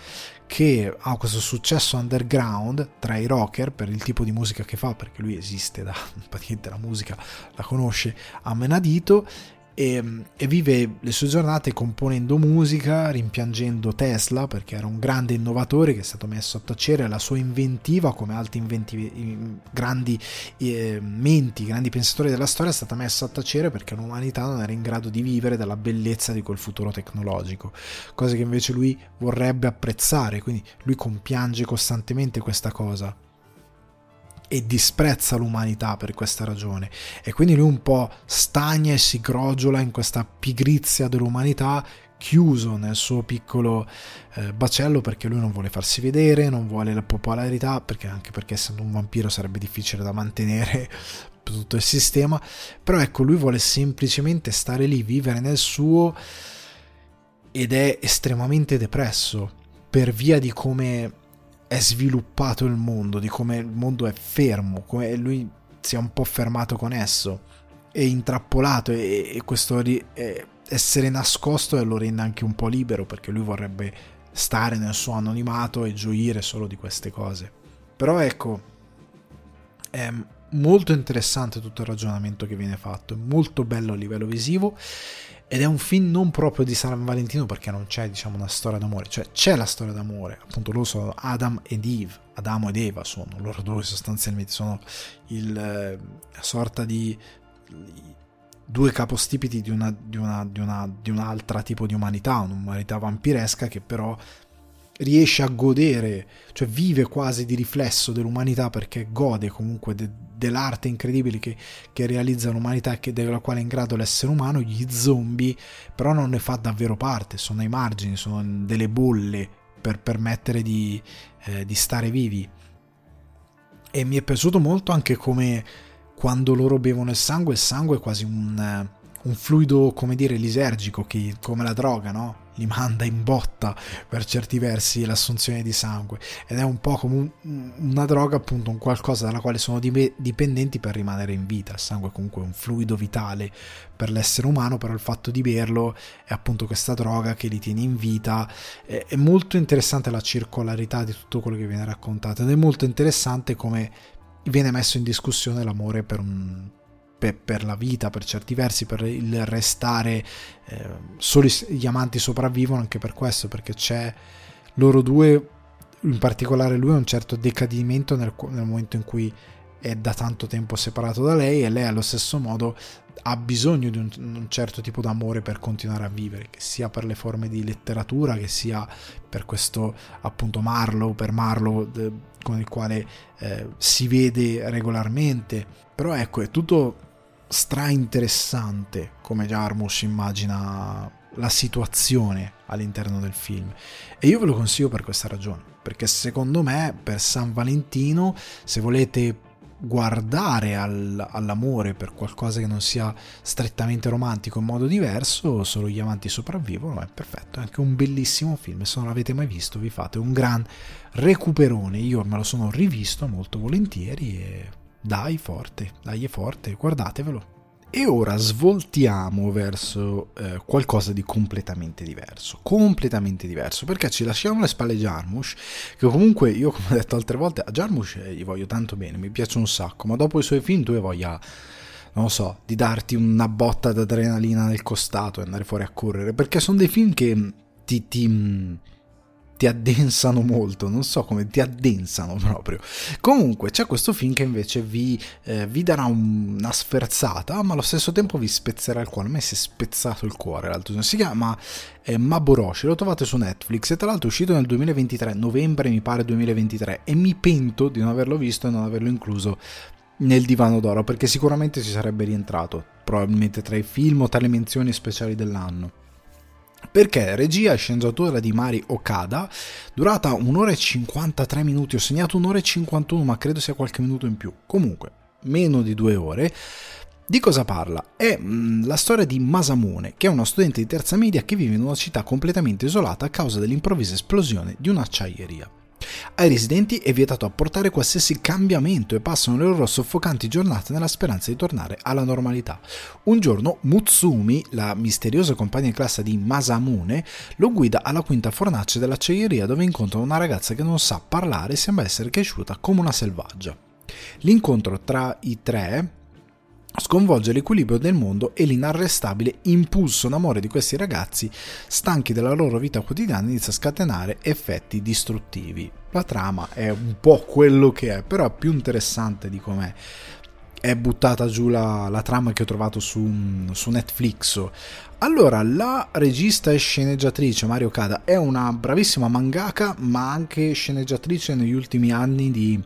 che ha questo successo underground tra i rocker per il tipo di musica che fa, perché lui esiste da praticamente la musica la conosce a menadito e, e, vive le sue giornate componendo musica, rimpiangendo Tesla perché era un grande innovatore che è stato messo a tacere, la sua inventiva come altri inventivi, grandi eh, menti, grandi pensatori della storia è stata messa a tacere perché l'umanità non era in grado di vivere dalla bellezza di quel futuro tecnologico, cosa che invece lui vorrebbe apprezzare, quindi lui compiange costantemente questa cosa e disprezza l'umanità per questa ragione. E quindi lui un po' stagna e si grogiola in questa pigrizia dell'umanità chiuso nel suo piccolo eh, bacello perché lui non vuole farsi vedere, non vuole la popolarità, perché anche perché essendo un vampiro sarebbe difficile da mantenere tutto il sistema, però ecco lui vuole semplicemente stare lì, vivere nel suo ed è estremamente depresso per via di come è sviluppato il mondo, di come il mondo è fermo, come lui si è un po' fermato con esso, è intrappolato e, e questo ri, è, essere nascosto lo rende anche un po' libero perché lui vorrebbe stare nel suo anonimato e gioire solo di queste cose. Però ecco, è molto interessante tutto il ragionamento che viene fatto, è molto bello a livello visivo ed è un film non proprio di San Valentino perché non c'è diciamo una storia d'amore. Cioè c'è la storia d'amore appunto loro sono Adam ed Eve Adamo ed Eva sono loro due sostanzialmente sono il eh, sorta di due capostipiti di, una, di, una, di, una, di un'altra tipo di umanità un'umanità vampiresca che però riesce a godere, cioè vive quasi di riflesso dell'umanità perché gode comunque de, dell'arte incredibile che, che, realizza l'umanità e della quale è in grado l'essere umano, gli zombie però non ne fa davvero parte, sono ai margini, sono delle bolle per permettere di, eh, di stare vivi. E mi è piaciuto molto anche come quando loro bevono il sangue, il sangue è quasi un, un fluido, come dire, lisergico, che, come la droga, no? Li manda in botta per certi versi l'assunzione di sangue. Ed è un po' come un, una droga appunto un qualcosa dalla quale sono dipendenti per rimanere in vita. Il sangue è comunque un fluido vitale per l'essere umano però il fatto di berlo è appunto questa droga che li tiene in vita. È, è molto interessante la circolarità di tutto quello che viene raccontato ed è molto interessante come viene messo in discussione l'amore per un per, per, la vita per certi versi, per il restare, eh, solo gli amanti sopravvivono anche per questo, perché c'è loro due, in particolare lui, un certo decadimento nel, nel momento in cui è da tanto tempo separato da lei e lei allo stesso modo ha bisogno di un, un, certo tipo d'amore per continuare a vivere, che sia per le forme di letteratura, che sia per questo appunto Marlowe, per Marlowe con il quale eh, si vede regolarmente. Però ecco, è tutto stra interessante come Jarmusch immagina la situazione all'interno del film. E io ve lo consiglio per questa ragione perché secondo me per San Valentino se volete guardare al, all'amore per qualcosa che non sia strettamente romantico in modo diverso solo gli amanti sopravvivono è perfetto. È anche un bellissimo film se non l'avete mai visto vi fate un gran recuperone. Io me lo sono rivisto molto volentieri e dai forte, dai è forte, guardatevelo. E ora svoltiamo verso eh, qualcosa di completamente diverso, completamente diverso, perché ci lasciamo alle spalle Jarmusch, che comunque io come ho detto altre volte, a Jarmusch eh, gli voglio tanto bene, mi piace un sacco, ma dopo i suoi film tu hai voglia, non lo so, di darti una botta d'adrenalina nel costato e andare fuori a correre, perché sono dei film che ti, ti ti addensano molto, non so come ti addensano proprio. Comunque c'è questo film che invece vi, eh, vi darà un, una sferzata, ma allo stesso tempo vi spezzerà il cuore. A me si è spezzato il cuore l'altro giorno. Si chiama eh, Maboroshi, lo trovate su Netflix e tra l'altro è uscito nel 2023, novembre mi pare 2023, e mi pento di non averlo visto e non averlo incluso nel divano d'oro perché sicuramente ci sarebbe rientrato, probabilmente tra i film o tra le menzioni speciali dell'anno perché regia e sceneggiatura di Mari Okada, durata un'ora e 53 minuti, ho segnato un'ora e 51 ma credo sia qualche minuto in più, comunque meno di due ore. Di cosa parla? È mm, la storia di Masamune, che è uno studente di terza media che vive in una città completamente isolata a causa dell'improvvisa esplosione di un'acciaieria. Ai residenti è vietato apportare qualsiasi cambiamento e passano le loro soffocanti giornate nella speranza di tornare alla normalità. Un giorno Mutsumi, la misteriosa compagna in classe di Masamune, lo guida alla quinta fornace dell'acciaieria dove incontra una ragazza che non sa parlare e sembra essere cresciuta come una selvaggia. L'incontro tra i tre sconvolge l'equilibrio del mondo e l'inarrestabile impulso d'amore di questi ragazzi, stanchi della loro vita quotidiana, inizia a scatenare effetti distruttivi. La trama è un po' quello che è, però è più interessante di com'è. È buttata giù la, la trama che ho trovato su, su Netflix. Allora, la regista e sceneggiatrice Mario Kada è una bravissima mangaka, ma anche sceneggiatrice negli ultimi anni di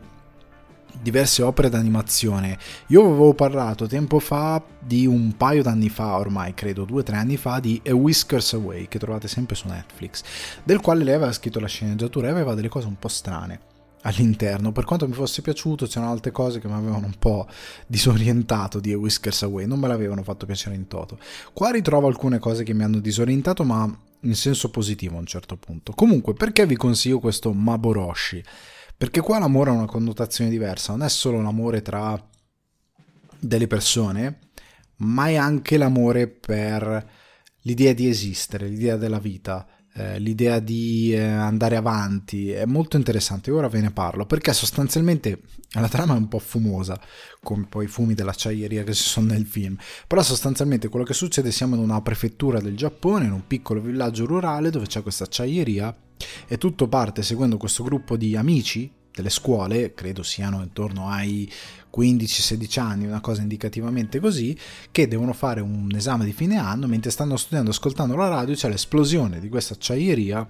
diverse opere d'animazione. Io avevo parlato tempo fa di un paio d'anni fa, ormai credo due o tre anni fa, di A Whiskers Away, che trovate sempre su Netflix, del quale lei aveva scritto la sceneggiatura e aveva delle cose un po' strane all'interno. Per quanto mi fosse piaciuto, c'erano altre cose che mi avevano un po' disorientato di A Whiskers Away, non me l'avevano fatto piacere in toto. Qua ritrovo alcune cose che mi hanno disorientato, ma in senso positivo a un certo punto. Comunque, perché vi consiglio questo Maboroshi? Perché qua l'amore ha una connotazione diversa, non è solo l'amore tra delle persone, ma è anche l'amore per l'idea di esistere, l'idea della vita, eh, l'idea di eh, andare avanti. È molto interessante, ora ve ne parlo, perché sostanzialmente la trama è un po' fumosa, come poi i fumi dell'acciaieria che ci sono nel film, però sostanzialmente quello che succede siamo in una prefettura del Giappone, in un piccolo villaggio rurale dove c'è questa acciaieria e tutto parte seguendo questo gruppo di amici delle scuole, credo siano intorno ai 15-16 anni, una cosa indicativamente così, che devono fare un esame di fine anno, mentre stanno studiando, ascoltando la radio, c'è l'esplosione di questa acciaieria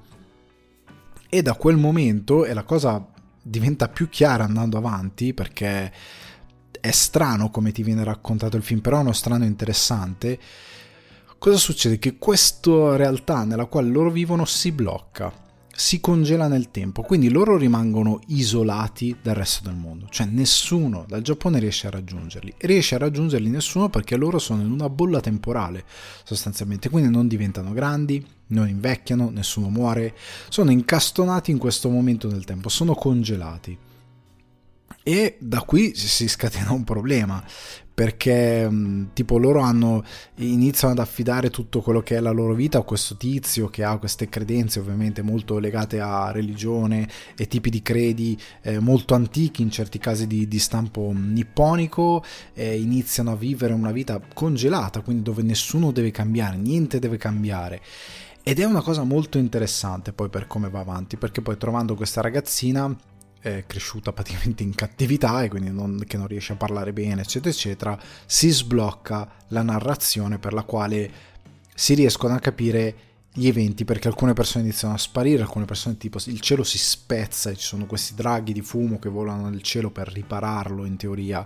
e da quel momento, e la cosa diventa più chiara andando avanti, perché è strano come ti viene raccontato il film, però è uno strano interessante, cosa succede? Che questa realtà nella quale loro vivono si blocca si congela nel tempo, quindi loro rimangono isolati dal resto del mondo, cioè nessuno dal Giappone riesce a raggiungerli, riesce a raggiungerli nessuno perché loro sono in una bolla temporale sostanzialmente, quindi non diventano grandi, non invecchiano, nessuno muore, sono incastonati in questo momento del tempo, sono congelati. E da qui si scatena un problema, perché mm, tipo loro hanno, iniziano ad affidare tutto quello che è la loro vita a questo tizio che ha queste credenze ovviamente molto legate a religione e tipi di credi eh, molto antichi in certi casi di, di stampo nipponico e iniziano a vivere una vita congelata quindi dove nessuno deve cambiare niente deve cambiare. Ed è una cosa molto interessante poi per come va avanti perché poi trovando questa ragazzina è cresciuta praticamente in cattività e quindi non, che non riesce a parlare bene, eccetera, eccetera, si sblocca la narrazione per la quale si riescono a capire gli eventi perché alcune persone iniziano a sparire, alcune persone tipo il cielo si spezza e ci sono questi draghi di fumo che volano nel cielo per ripararlo in teoria,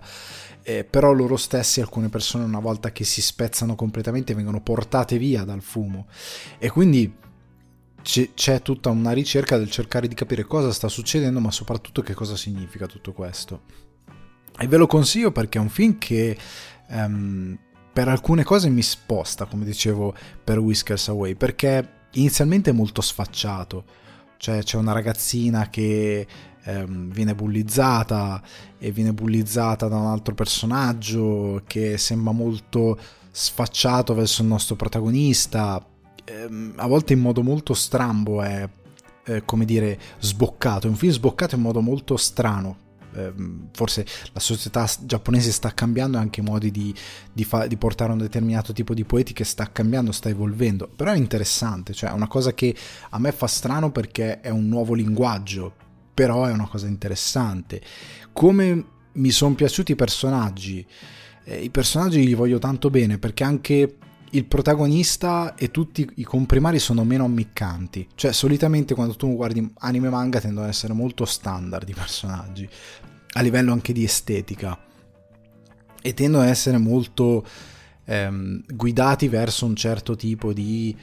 eh, però loro stessi alcune persone una volta che si spezzano completamente vengono portate via dal fumo. E quindi c'è tutta una ricerca del cercare di capire cosa sta succedendo, ma soprattutto che cosa significa tutto questo. E ve lo consiglio perché è un film che um, per alcune cose mi sposta, come dicevo per Whiskers Away, perché inizialmente è molto sfacciato. Cioè c'è una ragazzina che um, viene bullizzata e viene bullizzata da un altro personaggio che sembra molto sfacciato verso il nostro protagonista ehm, a volte in modo molto strambo è, è, come dire, sboccato, è un film sboccato in modo molto strano, eh, forse la società giapponese sta cambiando anche i modi di, di, fa- di, portare un determinato tipo di poetica sta cambiando, sta evolvendo, però è interessante, cioè è una cosa che a me fa strano perché è un nuovo linguaggio, però è una cosa interessante. Come mi sono piaciuti i personaggi, eh, i personaggi li voglio tanto bene perché anche il protagonista e tutti i comprimari sono meno ammiccanti. Cioè, solitamente quando tu guardi anime e manga tendono ad essere molto standard i personaggi, a livello anche di estetica. E tendono ad essere molto ehm, guidati verso un certo tipo di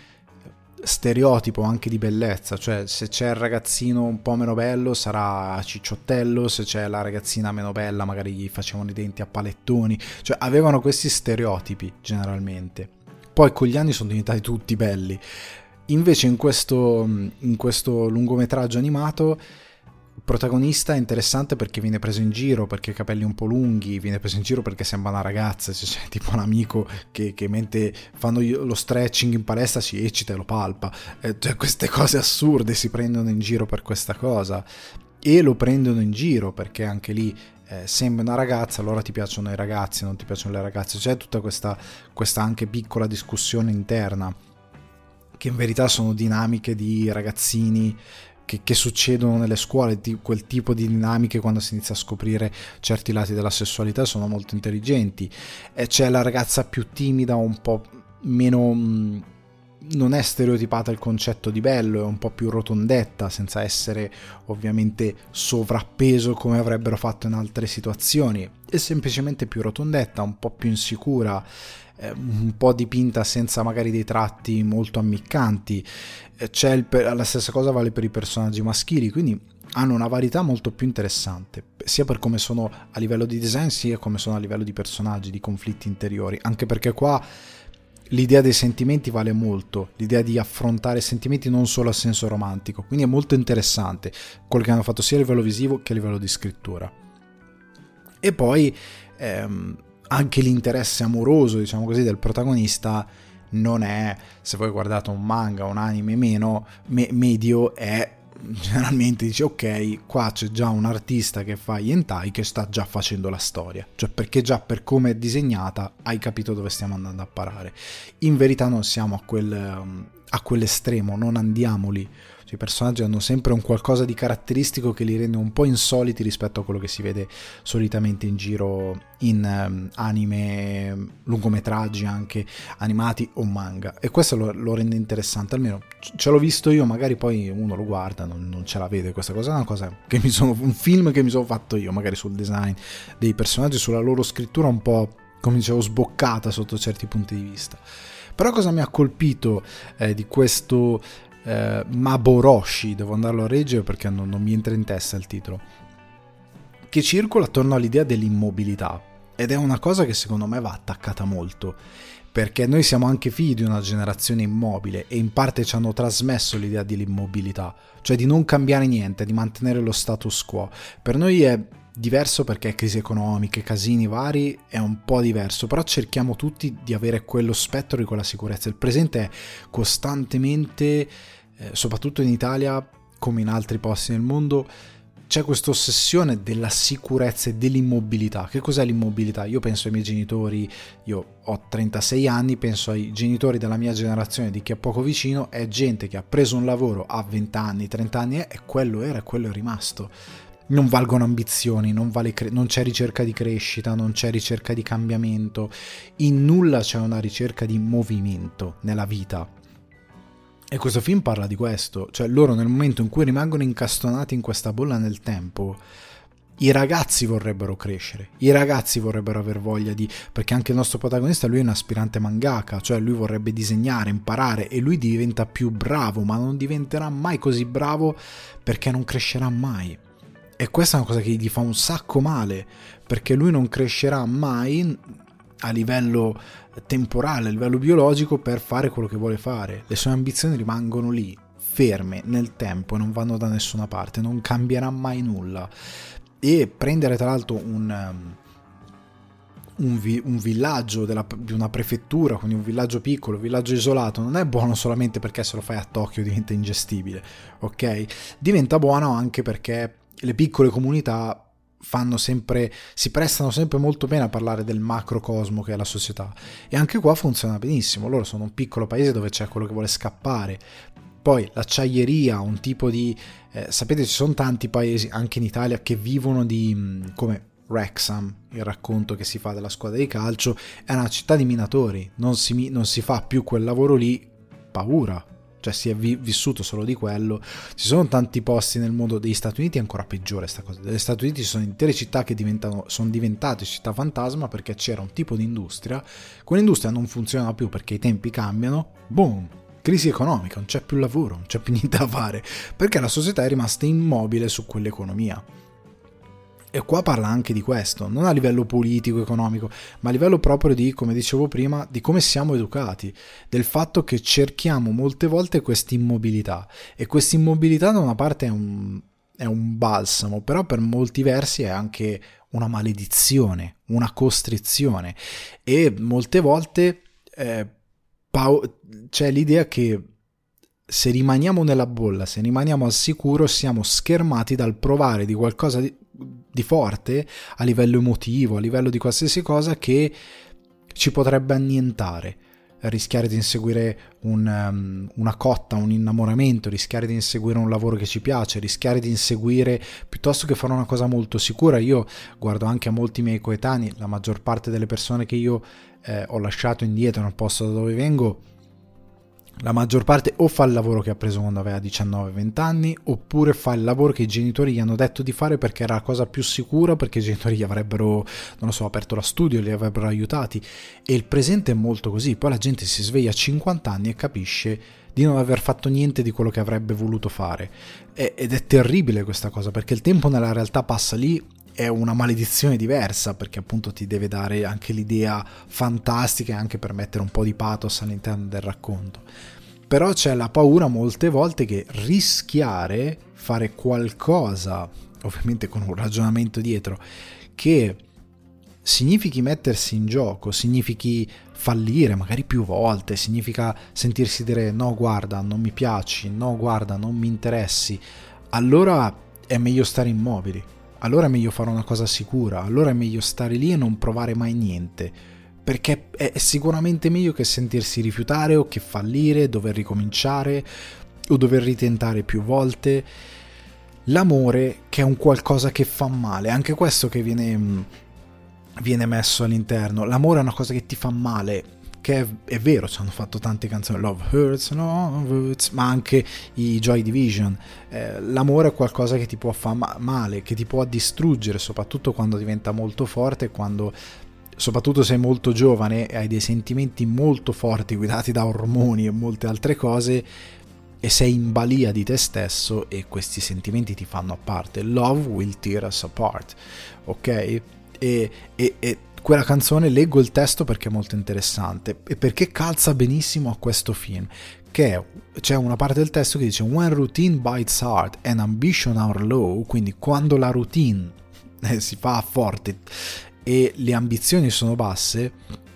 stereotipo anche di bellezza, cioè se c'è il ragazzino un po' meno bello sarà cicciottello, se c'è la ragazzina meno bella magari gli facevano i denti a palettoni, cioè avevano questi stereotipi generalmente poi con gli anni sono diventati tutti belli. Invece in questo, in questo lungometraggio animato il protagonista è interessante perché viene preso in giro, perché ha i capelli un po' lunghi, viene preso in giro perché sembra una ragazza, cioè, c'è tipo un amico che, che mentre fanno lo stretching in palestra si eccita e lo palpa. Eh, cioè, queste cose assurde si prendono in giro per questa cosa e lo prendono in giro perché anche lì eh, sembra una ragazza, allora ti piacciono i ragazzi, non ti piacciono le ragazze. C'è tutta questa, questa anche piccola discussione interna, che in verità sono dinamiche di ragazzini che, che, succedono nelle scuole, di quel tipo di dinamiche quando si inizia a scoprire certi lati della sessualità sono molto intelligenti. E c'è la ragazza più timida, un po' meno mm, non è stereotipata il concetto di bello, è un po' più rotondetta, senza essere ovviamente sovrappeso come avrebbero fatto in altre situazioni, è semplicemente più rotondetta, un po' più insicura, un po' dipinta senza magari dei tratti molto ammiccanti. C'è il, la stessa cosa vale per i personaggi maschili, quindi hanno una varietà molto più interessante, sia per come sono a livello di design, sia come sono a livello di personaggi, di conflitti interiori, anche perché qua l'idea dei sentimenti vale molto, l'idea di affrontare sentimenti non solo a senso romantico, quindi è molto interessante quello che hanno fatto sia a livello visivo che a livello di scrittura. E poi ehm, anche l'interesse amoroso, diciamo così, del protagonista non è, se voi guardate un manga, un anime meno, me- medio, è generalmente dice ok, qua c'è già un artista che fa gli hentai che sta già facendo la storia, cioè perché già per come è disegnata hai capito dove stiamo andando a parare. In verità non siamo a, quel, um, a quell'estremo, non andiamo lì, cioè, I personaggi hanno sempre un qualcosa di caratteristico che li rende un po' insoliti rispetto a quello che si vede solitamente in giro in um, anime, lungometraggi anche animati o manga. E questo lo, lo, rende interessante, almeno ce l'ho visto io, magari poi uno lo guarda, non, non ce la vede questa cosa, è una cosa che mi sono, un film che mi sono fatto io, magari sul design dei personaggi, sulla loro scrittura un po' come dicevo sboccata sotto certi punti di vista. Però cosa mi ha colpito eh, di questo eh, Maboroshi, devo andarlo a reggere perché non, non mi entra in testa il titolo, che circola attorno all'idea dell'immobilità ed è una cosa che secondo me va attaccata molto perché noi siamo anche figli di una generazione immobile e in parte ci hanno trasmesso l'idea dell'immobilità, cioè di non cambiare niente, di mantenere lo status quo. Per noi è diverso perché crisi economiche, casini vari, è un po' diverso, però cerchiamo tutti di avere quello spettro di quella sicurezza. Il presente è costantemente eh, soprattutto in Italia come in altri posti nel mondo, c'è questa ossessione della sicurezza e dell'immobilità. Che cos'è l'immobilità? Io penso ai miei genitori, io ho 36 anni, penso ai genitori della mia generazione, di chi è poco vicino, è gente che ha preso un lavoro a 20 anni, 30 anni e quello era e quello è rimasto. Non valgono ambizioni, non, vale cre- non c'è ricerca di crescita, non c'è ricerca di cambiamento, in nulla c'è una ricerca di movimento nella vita e questo film parla di questo, cioè loro nel momento in cui rimangono incastonati in questa bolla nel tempo, i ragazzi vorrebbero crescere, i ragazzi vorrebbero aver voglia di... perché anche il nostro protagonista lui è un aspirante mangaka, cioè lui vorrebbe disegnare, imparare e lui diventa più bravo, ma non diventerà mai così bravo perché non crescerà mai. E questa è una cosa che gli fa un sacco male, perché lui non crescerà mai a livello temporale, a livello biologico per fare quello che vuole fare. Le sue ambizioni rimangono lì, ferme nel tempo e non vanno da nessuna parte, non cambierà mai nulla. E prendere tra l'altro un, um, un, vi, un villaggio della, di una prefettura, quindi un villaggio piccolo, un villaggio isolato, non è buono solamente perché se lo fai a Tokyo diventa ingestibile, ok? Diventa buono anche perché le piccole comunità fanno sempre, si prestano sempre molto bene a parlare del macrocosmo che è la società. E anche qua funziona benissimo. Loro sono un piccolo paese dove c'è quello che vuole scappare. Poi l'acciaieria, un tipo di... Eh, sapete, ci sono tanti paesi, anche in Italia, che vivono di... Mm, come Wrexham, il racconto che si fa della squadra di calcio, è una città di minatori, non si, non si fa più quel lavoro lì, paura, cioè si è vi- vissuto solo di quello. Ci sono tanti posti nel mondo degli Stati Uniti, è ancora peggiore questa cosa. Negli Stati Uniti ci sono intere città che sono diventate città fantasma perché c'era un tipo di industria, quell'industria non funziona più perché i tempi cambiano, boom, crisi economica, non c'è più lavoro, non c'è più niente da fare, perché la società è rimasta immobile su quell'economia. E qua parla anche di questo, non a livello politico, economico, ma a livello proprio di, come dicevo prima, di come siamo educati, del fatto che cerchiamo molte volte questa immobilità. E questa immobilità da una parte è un, è un balsamo, però per molti versi è anche una maledizione, una costrizione. E molte volte eh, c'è l'idea che se rimaniamo nella bolla, se rimaniamo al sicuro, siamo schermati dal provare di qualcosa di, di forte a livello emotivo, a livello di qualsiasi cosa che ci potrebbe annientare rischiare di inseguire un, um, una cotta, un innamoramento, rischiare di inseguire un lavoro che ci piace, rischiare di inseguire piuttosto che fare una cosa molto sicura. Io guardo anche a molti miei coetanei, la maggior parte delle persone che io eh, ho lasciato indietro nel posto da dove vengo la maggior parte o fa il lavoro che ha preso quando aveva 19-20 anni oppure fa il lavoro che i genitori gli hanno detto di fare perché era la cosa più sicura perché i genitori gli avrebbero non so aperto la studio li avrebbero aiutati. E il presente è molto così. Poi la gente si sveglia a 50 anni e capisce di non aver fatto niente di quello che avrebbe voluto fare. Ed è terribile questa cosa perché il tempo nella realtà passa lì è una maledizione diversa perché appunto ti deve dare anche l'idea fantastica e anche per mettere un po' di pathos all'interno del racconto. Però c'è la paura molte volte che rischiare fare qualcosa, ovviamente con un ragionamento dietro, che significhi mettersi in gioco, significhi fallire magari più volte, significa sentirsi dire no guarda non mi piaci, no guarda non mi interessi, allora è meglio stare immobili allora è meglio fare una cosa sicura, allora è meglio stare lì e non provare mai niente, perché è sicuramente meglio che sentirsi rifiutare o che fallire, dover ricominciare o dover ritentare più volte. L'amore che è un qualcosa che fa male, anche questo che viene, viene messo all'interno, l'amore è una cosa che ti fa male, che è, è, vero, ci hanno fatto tante canzoni, Love Hurts, no, hurts, ma anche i Joy Division. Eh, l'amore è qualcosa che ti può fare male, che ti può distruggere, soprattutto quando diventa molto forte, quando soprattutto sei molto giovane e hai dei sentimenti molto forti guidati da ormoni e molte altre cose e sei in balia di te stesso e questi sentimenti ti fanno a parte. Love will tear us apart, ok? E, e, e quella canzone leggo il testo perché è molto interessante e perché calza benissimo a questo film che c'è una parte del testo che dice when routine bites hard and ambition are low quindi quando la routine eh, si fa forte e le ambizioni sono basse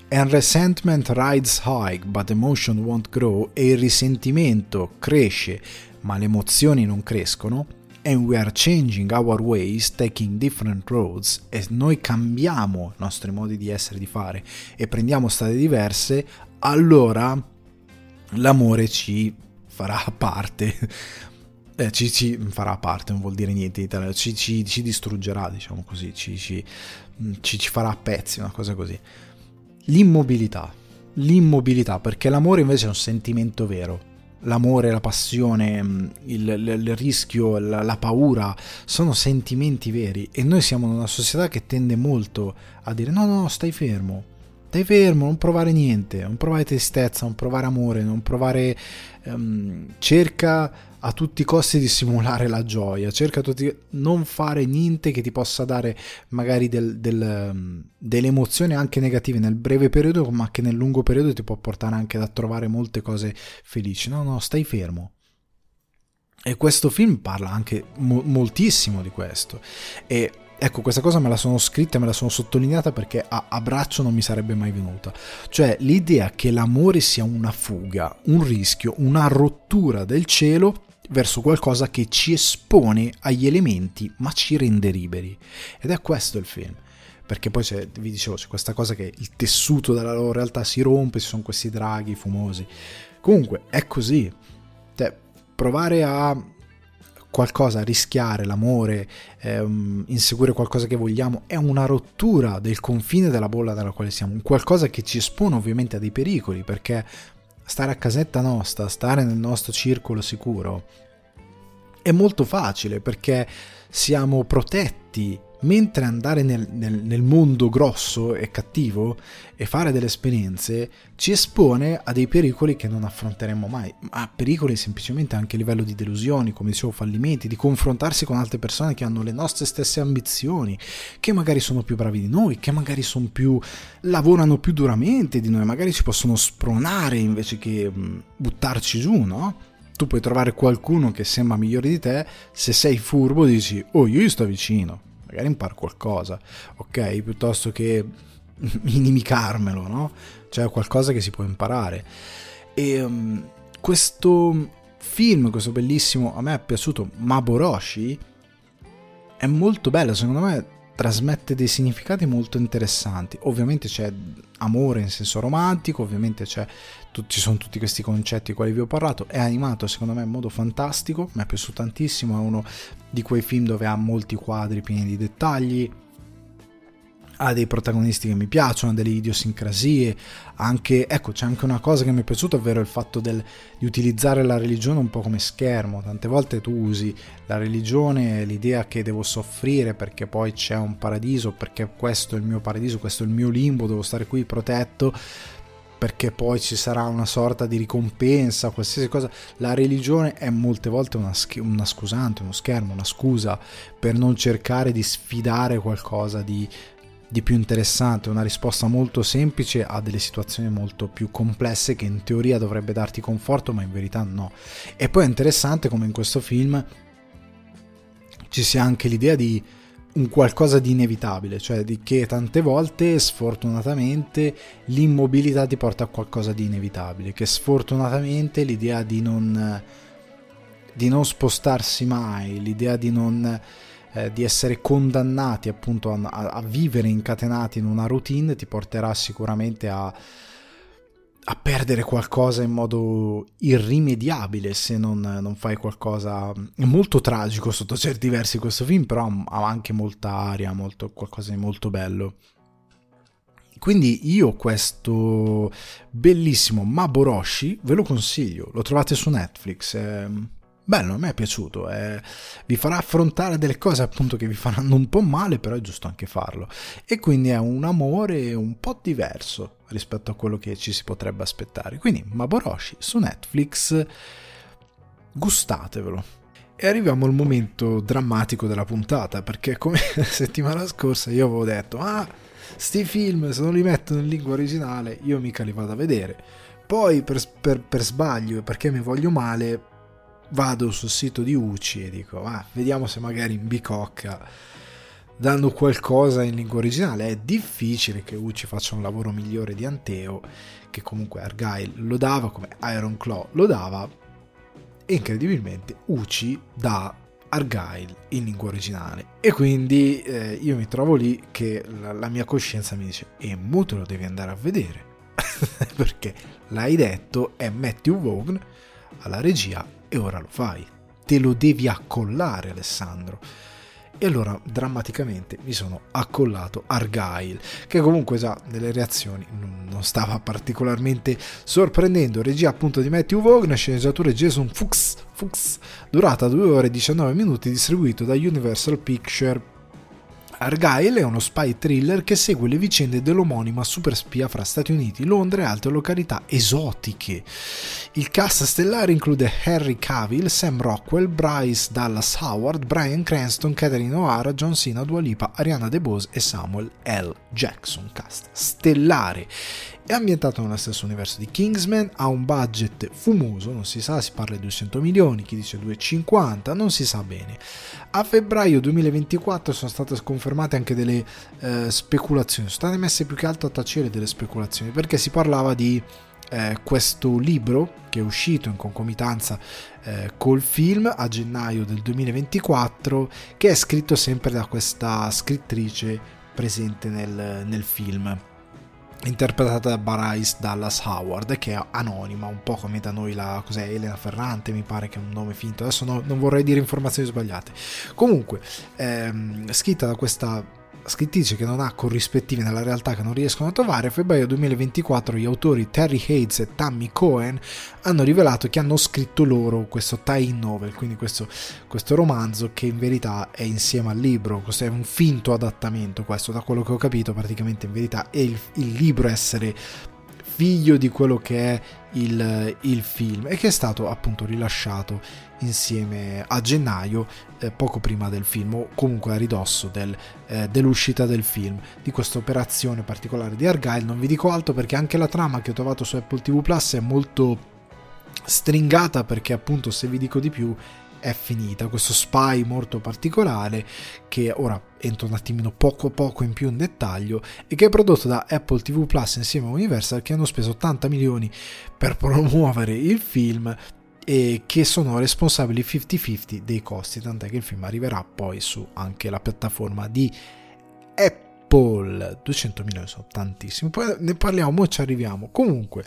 and resentment rides high but emotion won't grow e il risentimento cresce ma le emozioni non crescono and we are changing our ways, taking different roads, e noi cambiamo i nostri modi di essere, di fare e prendiamo strade diverse, allora l'amore ci farà parte. Eh, ci, ci, farà parte, non vuol dire niente in italiano, ci, ci, ci distruggerà, diciamo così, ci, ci farà a pezzi, una cosa così. L'immobilità, l'immobilità, perché l'amore invece è un sentimento vero l'amore, la passione, mm, il, il, il rischio, la, la, paura, sono sentimenti veri. E noi siamo una società che tende molto a dire no, no, stai fermo, stai fermo, non provare niente, non provare tristezza, non provare amore, non provare... Um, cerca a tutti i costi di simulare la gioia, cerca tutti non fare niente che ti possa dare magari del, del, um, delle emozioni anche negative nel breve periodo, ma che nel lungo periodo ti può portare anche a trovare molte cose felici. No, no, stai fermo. E questo film parla anche mo- moltissimo di questo. E ecco, questa cosa me la sono scritta e me la sono sottolineata perché a, a, braccio non mi sarebbe mai venuta. Cioè l'idea che l'amore sia una fuga, un rischio, una rottura del cielo verso qualcosa che ci espone agli elementi ma ci rende liberi. Ed è questo il film. Perché poi c'è, vi dicevo, c'è questa cosa che il tessuto della loro realtà si rompe, ci sono questi draghi fumosi. Comunque è così. Cioè, provare a qualcosa, rischiare l'amore, ehm, inseguire qualcosa che vogliamo, è una rottura del confine della bolla nella quale siamo, qualcosa che ci espone ovviamente a dei pericoli, perché stare a casetta nostra, stare nel nostro circolo sicuro, è molto facile perché siamo protetti mentre andare nel, nel, nel, mondo grosso e cattivo e fare delle esperienze ci espone a dei pericoli che non affronteremo mai, ma pericoli semplicemente anche a livello di delusioni, come dicevo, fallimenti, di confrontarsi con altre persone che hanno le nostre stesse ambizioni, che magari sono più bravi di noi, che magari più lavorano più duramente di noi, magari ci possono spronare invece che buttarci giù, no? Tu puoi trovare qualcuno che sembra migliore di te, se sei furbo dici "Oh, io gli sto vicino" magari imparo qualcosa, ok? Piuttosto che inimicarmelo, no? Cioè qualcosa che si può imparare. E um, questo film, questo bellissimo, a me è piaciuto, Maboroshi, è molto bello, secondo me trasmette dei significati molto interessanti. Ovviamente c'è amore in senso romantico, ovviamente c'è, ci sono tutti questi concetti di quali vi ho parlato. È animato secondo me in modo fantastico, mi è piaciuto tantissimo, è uno di quei film dove ha molti quadri pieni di dettagli, ha dei protagonisti che mi piacciono, ha delle idiosincrasie, anche, ecco c'è anche una cosa che mi è piaciuta, ovvero il fatto del, di utilizzare la religione un po' come schermo, tante volte tu usi la religione, l'idea che devo soffrire perché poi c'è un paradiso, perché questo è il mio paradiso, questo è il mio limbo, devo stare qui protetto, perché poi ci sarà una sorta di ricompensa, qualsiasi cosa. La religione è molte volte una, una, scusante, uno schermo, una scusa per non cercare di sfidare qualcosa di di più interessante, una risposta molto semplice a delle situazioni molto più complesse che in teoria dovrebbe darti conforto, ma in verità no. E poi è interessante come in questo film ci sia anche l'idea di un qualcosa di inevitabile, cioè di che tante volte sfortunatamente l'immobilità ti porta a qualcosa di inevitabile, che sfortunatamente l'idea di non, di non spostarsi mai, l'idea di non eh, di essere condannati appunto a, a, vivere incatenati in una routine ti porterà sicuramente a, a perdere qualcosa in modo irrimediabile se non, non, fai qualcosa è molto tragico sotto certi versi questo film però ha anche molta aria molto, qualcosa di molto bello. Quindi io questo bellissimo Maboroshi ve lo consiglio lo trovate su Netflix eh, bello, a me è piaciuto, eh, vi farà affrontare delle cose appunto che vi faranno un po' male, però è giusto anche farlo. E quindi è un amore un po' diverso rispetto a quello che ci si potrebbe aspettare. Quindi Maboroshi su Netflix, gustatevelo. E arriviamo al momento drammatico della puntata, perché come la settimana scorsa io avevo detto, ah, sti film se non li mettono in lingua originale io mica li vado a vedere. Poi per, per, per sbaglio, perché mi voglio male, vado sul sito di UCI e dico, ah, vediamo se magari in bicocca danno qualcosa in lingua originale. È difficile che UCI faccia un lavoro migliore di Anteo, che comunque Argyle lo dava, come Iron Claw lo dava, e incredibilmente UCI dà Argyle in lingua originale. E quindi eh, io mi trovo lì che la, la mia coscienza mi dice, e mo te lo devi andare a vedere. Perché l'hai detto, è Matthew Vaughn alla regia e ora lo fai. Te lo devi accollare Alessandro. E allora drammaticamente mi sono accollato Argyle, che comunque già nelle reazioni non stava particolarmente sorprendendo. Regia appunto di Matthew Vaughn, sceneggiatura Jason Fuchs, Fuchs durata 2 ore e 19 minuti, distribuito da Universal Picture Argyle è uno spy thriller che segue le vicende dell'omonima superspia fra Stati Uniti, Londra e altre località esotiche. Il cast stellare include Harry Cavill, Sam Rockwell, Bryce Dallas Howard, Brian Cranston, Catherine O'Hara, John Cena, Dua Lipa, Ariana DeBose e Samuel L. Jackson. Cast stellare. È ambientato nello stesso universo di Kingsman, ha un budget fumoso, non si sa, si parla di 200 milioni, chi dice 250, non si sa bene. A febbraio 2024 sono state sconfermate anche delle eh, speculazioni, sono state messe più che altro a tacere delle speculazioni, perché si parlava di eh, questo libro che è uscito in concomitanza eh, col film a gennaio del 2024 che è scritto sempre da questa scrittrice presente nel, nel film interpretata da Bryce Dallas Howard che è anonima un po' come da noi la cos'è Elena Ferrante mi pare che è un nome finto. Adesso no, non vorrei dire informazioni sbagliate. Comunque ehm, scritta da questa scrittrice che non ha corrispettivi nella realtà che non riescono a trovare, a febbraio 2024 gli autori Terry Hayes e Tammy Cohen hanno rivelato che hanno scritto loro questo tie-in novel, quindi questo, questo romanzo che in verità è insieme al libro, questo è un finto adattamento, questo da quello che ho capito praticamente in verità è il, il libro essere figlio di quello che è il, il, film e che è stato appunto rilasciato insieme a gennaio eh, poco prima del film o comunque a ridosso del, eh, dell'uscita del film di questa operazione particolare di Argyle. Non vi dico altro perché anche la trama che ho trovato su Apple TV Plus è molto stringata perché appunto se vi dico di più è finita, questo spy molto particolare che ora entro un attimino poco poco in più in dettaglio e che è prodotto da Apple TV Plus insieme a Universal che hanno speso 80 milioni per promuovere il film e che sono responsabili 50-50 dei costi, tant'è che il film arriverà poi su anche la piattaforma di Apple. 200 milioni sono tantissimi, poi ne parliamo, ci arriviamo. Comunque,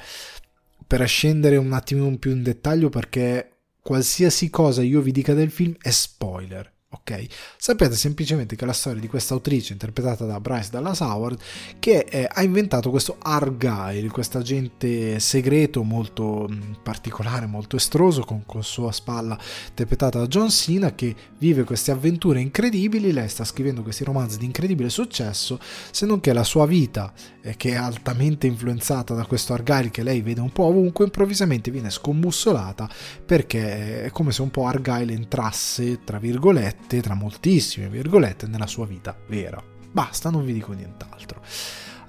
per scendere un attimo più in dettaglio perché qualsiasi cosa io vi dica del film è spoiler ok? Sapete semplicemente che la storia di questa autrice interpretata da Bryce Dallas Howard che eh, ha inventato questo Argyle, questo agente segreto molto mh, particolare, molto estroso con, con sua spalla interpretata da John Cena che vive queste avventure incredibili, lei sta scrivendo questi romanzi di incredibile successo, se non che la sua vita eh, che è altamente influenzata da questo Argyle che lei vede un po' ovunque, improvvisamente viene scombussolata perché è come se un po' Argyle entrasse, tra virgolette, virgolette, tra moltissime virgolette, nella sua vita vera. Basta, non vi dico nient'altro.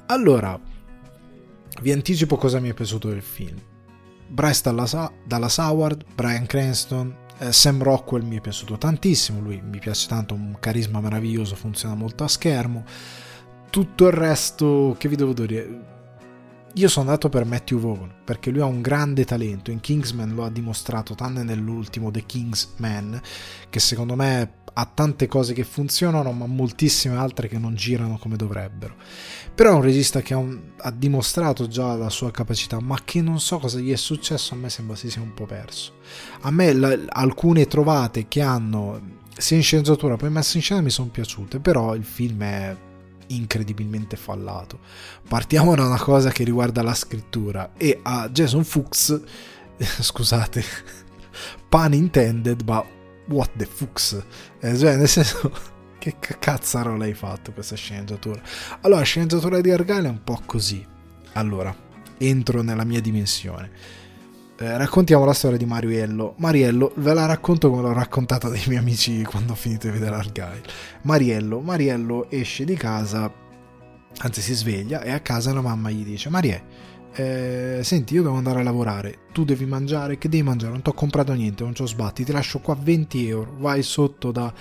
Allora, vi anticipo cosa mi è piaciuto del film. Bryce Dallas, Dallas Howard, Brian Cranston, eh, Sam Rockwell mi è piaciuto tantissimo, lui mi piace tanto, un carisma meraviglioso, funziona molto a schermo. Tutto il resto, che vi devo dire? Io sono andato per Matthew Vaughn perché lui ha un grande talento. In Kingsman lo ha dimostrato, tranne nell'ultimo The Kingsman, che secondo me ha tante cose che funzionano, ma moltissime altre che non girano come dovrebbero. Però è un regista che ha, un, ha dimostrato già la sua capacità, ma che non so cosa gli è successo, a me sembra si sia un po' perso. A me la, alcune trovate che hanno sia in sceneggiatura poi messe in scena mi sono piaciute, però il film è incredibilmente fallato. Partiamo da una cosa che riguarda la scrittura e a Jason Fuchs, scusate, pun intended, ma what the fucks? Eh, cioè, nel senso, che cazzaro l'hai fatto questa sceneggiatura? Allora, la sceneggiatura di Argyle è un po' così. Allora, entro nella mia dimensione. Eh, raccontiamo la storia di Mariello. Mariello, ve la racconto come l'ho raccontata dai miei amici quando ho finito di vedere Argyle. Mariello, Mariello esce di casa, anzi si sveglia e a casa la mamma gli dice Marie, eh, senti io devo andare a lavorare, tu devi mangiare, che devi mangiare? Non ti ho comprato niente, non ci ho sbatti, ti lascio qua 20 euro, vai sotto da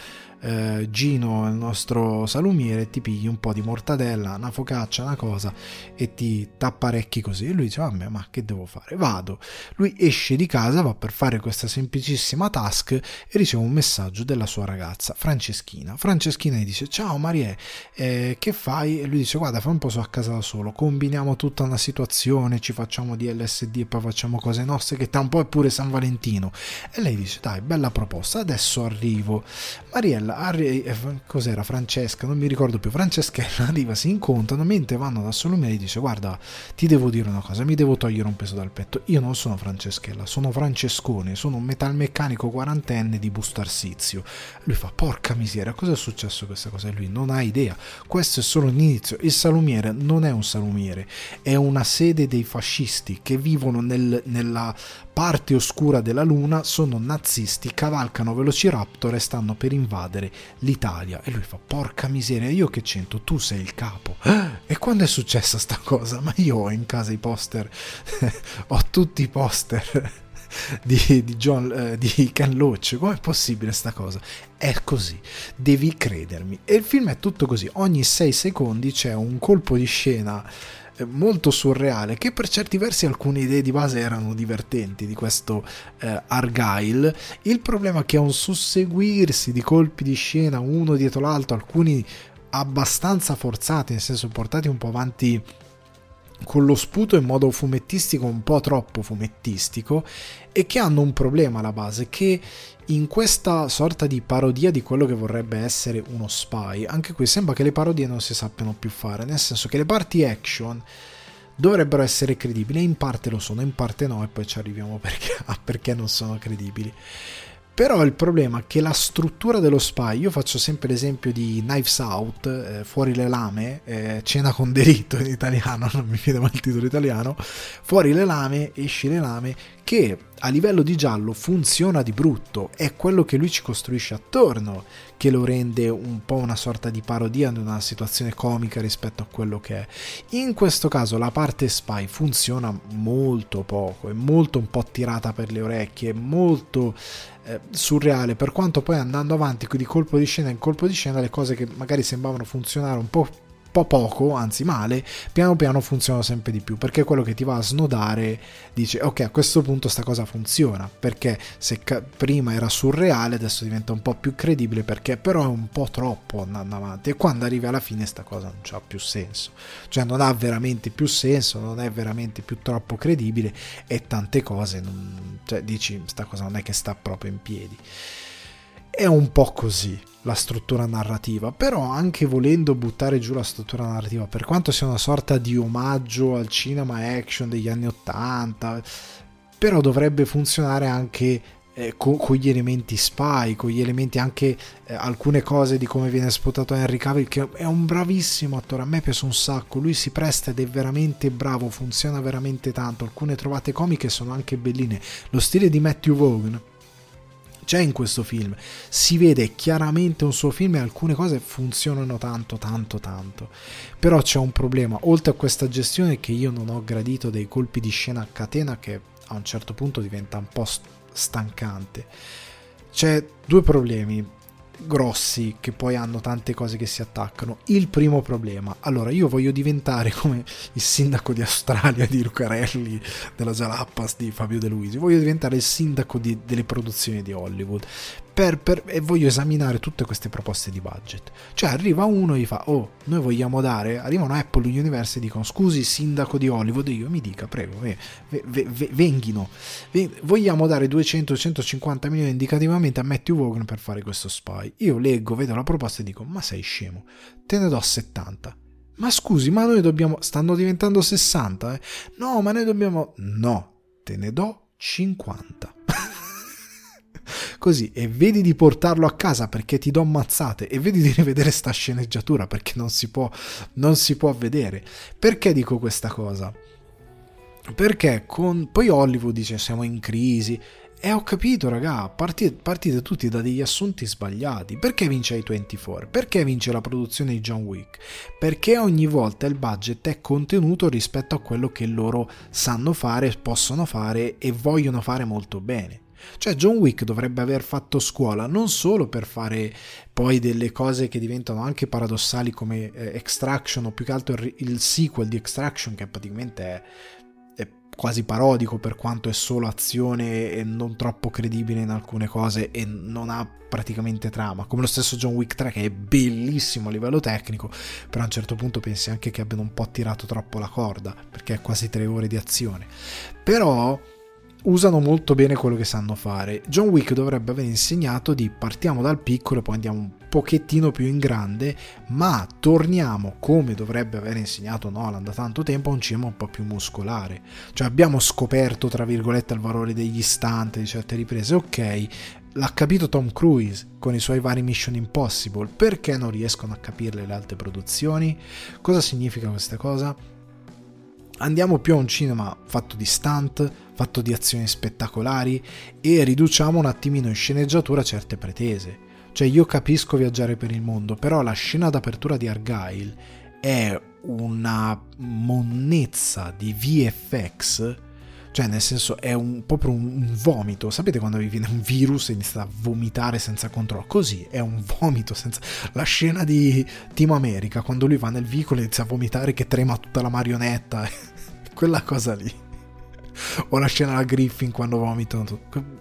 eh, Gino, il nostro salumiere, ti pigli un po' di mortadella, una focaccia, una cosa e ti t'apparecchi così. E lui dice, vabbè, ma che devo fare? Vado. Lui esce di casa, va per fare questa semplicissima task e riceve un messaggio della sua ragazza, Franceschina. Franceschina gli dice, ciao Marie, eh, che fai? E lui dice, guarda, fai un po' su a casa da solo, combiniamo tutta una situazione, ci facciamo di LSD e poi facciamo cose nostre, che tra è pure San Valentino. E lei dice, dai, bella proposta, adesso arrivo. Mariella Harry, eh, cos'era Francesca, non mi ricordo più, Franceschella arriva, si incontrano, mentre vanno da Solomea e dice guarda ti devo dire una cosa, mi devo togliere un peso dal petto, io non sono Franceschella, sono Francescone, sono un metalmeccanico quarantenne di Busto Arsizio. Lui fa porca miseria, cosa è successo questa cosa? E lui non ha idea, questo è solo l'inizio, il salumiere non è un salumiere, è una sede dei fascisti che vivono nel, nella parte oscura della luna, sono nazisti, cavalcano Velociraptor e stanno per invadere l'Italia. E lui fa, porca miseria, io che c'entro, tu sei il capo. E quando è successa sta cosa? Ma io ho in casa i poster, ho tutti i poster di, di, John, eh, di Ken Loach. Com'è possibile sta cosa? È così, devi credermi. E il film è tutto così, ogni 6 secondi c'è un colpo di scena molto surreale, che per certi versi alcune idee di base erano divertenti di questo eh, Argyle. Il problema è che è un susseguirsi di colpi di scena uno dietro l'altro, alcuni abbastanza forzati, nel senso portati un po' avanti con lo sputo in modo fumettistico, un po' troppo fumettistico, e che hanno un problema alla base, che in questa sorta di parodia di quello che vorrebbe essere uno spy, anche qui sembra che le parodie non si sappiano più fare, nel senso che le parti action dovrebbero essere credibili, in parte lo sono, in parte no, e poi ci arriviamo perché, a perché non sono credibili. Però il problema è che la struttura dello spy, io faccio sempre l'esempio di Knives Out, eh, Fuori le lame, eh, Cena con delitto in italiano, non mi chiede mai il titolo italiano, Fuori le lame, esci le lame, che a livello di giallo funziona di brutto, è quello che lui ci costruisce attorno che lo rende un po' una sorta di parodia di una situazione comica rispetto a quello che è. In questo caso la parte spy funziona molto poco, è molto un po' tirata per le orecchie, è molto eh, surreale, per quanto poi andando avanti di colpo di scena in colpo di scena le cose che magari sembravano funzionare un po' po' poco, anzi male, piano piano funziona sempre di più, perché quello che ti va a snodare dice ok a questo punto sta cosa funziona, perché se ca- prima era surreale adesso diventa un po' più credibile perché però è un po' troppo andando avanti e quando arrivi alla fine sta cosa non ha più senso, cioè non ha veramente più senso, non è veramente più troppo credibile e tante cose, non, cioè dici sta cosa non è che sta proprio in piedi. È un po' così la struttura narrativa, però anche volendo buttare giù la struttura narrativa, per quanto sia una sorta di omaggio al cinema action degli anni 80, però dovrebbe funzionare anche eh, con, con, gli elementi spy, con gli elementi anche eh, alcune cose di come viene sputtato Henry Cavill, che è un bravissimo attore, a me piace un sacco, lui si presta ed è veramente bravo, funziona veramente tanto, alcune trovate comiche sono anche belline, lo stile di Matthew Vaughn c'è in questo film. Si vede chiaramente un suo film e alcune cose funzionano tanto, tanto, tanto. Però c'è un problema, oltre a questa gestione che io non ho gradito dei colpi di scena a catena che a un certo punto diventa un po' stancante. C'è due problemi grossi che poi hanno tante cose che si attaccano. Il primo problema, allora io voglio diventare come il sindaco di Australia di Lucarelli, della Jalappas di Fabio De Luisi, voglio diventare il sindaco di, delle produzioni di Hollywood per, per, e voglio esaminare tutte queste proposte di budget. Cioè arriva uno e gli fa, oh, noi vogliamo dare, arrivano Apple Universe e dicono, scusi sindaco di Hollywood, io mi dica, prego, ve, ve, ve, venghino, vogliamo dare 200-150 milioni indicativamente a Matthew Vaughn per fare questo spy. Io leggo, vedo la proposta e dico, ma sei scemo, te ne do 70. Ma scusi, ma noi dobbiamo, stanno diventando 60, eh? No, ma noi dobbiamo, no, te ne do 50 così e vedi di portarlo a casa perché ti do mazzate e vedi di rivedere sta sceneggiatura perché non si può, non si può vedere. Perché dico questa cosa? Perché con... poi Hollywood dice siamo in crisi e ho capito, raga, partite, partite, tutti da degli assunti sbagliati. Perché vince i 24? Perché vince la produzione di John Wick? Perché ogni volta il budget è contenuto rispetto a quello che loro sanno fare, possono fare e vogliono fare molto bene. Cioè John Wick dovrebbe aver fatto scuola non solo per fare poi delle cose che diventano anche paradossali come eh, Extraction o più che altro il, il, sequel di Extraction che praticamente è, quasi parodico per quanto è solo azione e non troppo credibile in alcune cose e non ha praticamente trama, come lo stesso John Wick 3 che è bellissimo a livello tecnico, però a un certo punto pensi anche che abbiano un po' tirato troppo la corda, perché è quasi tre ore di azione. Però usano molto bene quello che sanno fare. John Wick dovrebbe aver insegnato di partiamo dal piccolo e poi andiamo un pochettino più in grande, ma torniamo come dovrebbe aver insegnato Nolan da tanto tempo a un cinema un po' più muscolare. Cioè abbiamo scoperto, tra virgolette, il valore degli istanti di certe riprese. Ok, l'ha capito Tom Cruise con i suoi vari Mission Impossible, perché non riescono a capirle le altre produzioni? Cosa significa questa cosa? Andiamo più a un cinema fatto di stunt, fatto di azioni spettacolari e riduciamo un attimino in sceneggiatura certe pretese. Cioè io capisco viaggiare per il mondo, però la scena d'apertura di Argyle è una monnezza di VFX Cioè, nel senso, è un, proprio un, un vomito. Sapete quando vi viene un virus e inizia a vomitare senza controllo? Così, è un vomito senza... La scena di Team America, quando lui va nel vicolo e inizia a vomitare che trema tutta la marionetta. Quella cosa lì. O la scena da Griffin quando vomitano.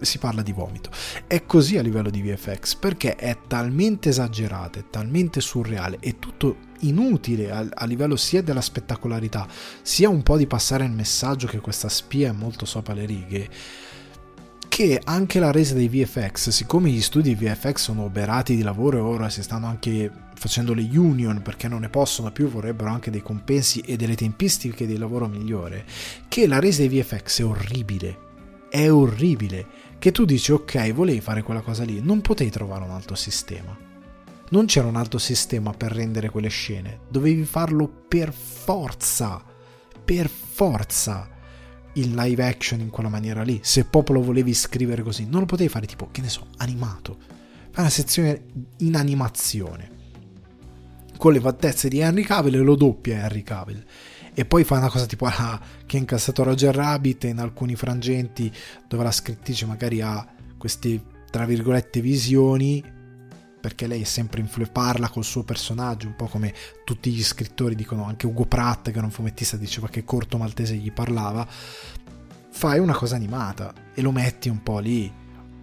Si parla di vomito. È così a livello di VFX, perché è talmente esagerato, è talmente surreale, è tutto inutile a, a, livello sia della spettacolarità sia un po' di passare il messaggio che questa spia è molto sopra le righe che anche la resa dei VFX siccome gli studi VFX sono oberati di lavoro e ora si stanno anche facendo le union perché non ne possono più vorrebbero anche dei compensi e delle tempistiche di lavoro migliore che la resa dei VFX è orribile. È orribile. Che tu dici ok volevi fare quella cosa lì non potevi trovare un altro sistema. Non c'era un altro sistema per rendere quelle scene, dovevi farlo per forza, per forza. Il live action in quella maniera lì. Se proprio lo volevi scrivere così, non lo potevi fare tipo, che ne so, animato. Fai una sezione in animazione con le fattezze di Henry Cavill e lo doppia Henry Cavill. E poi fa una cosa tipo la che ha incassato Roger Rabbit in alcuni frangenti dove la scrittrice magari ha queste tra virgolette visioni perché lei è sempre influ- parla col suo personaggio, un po' come tutti gli scrittori dicono, anche Ugo Pratt che era un fumettista diceva che Corto Maltese gli parlava, fai una cosa animata e lo metti un po' lì,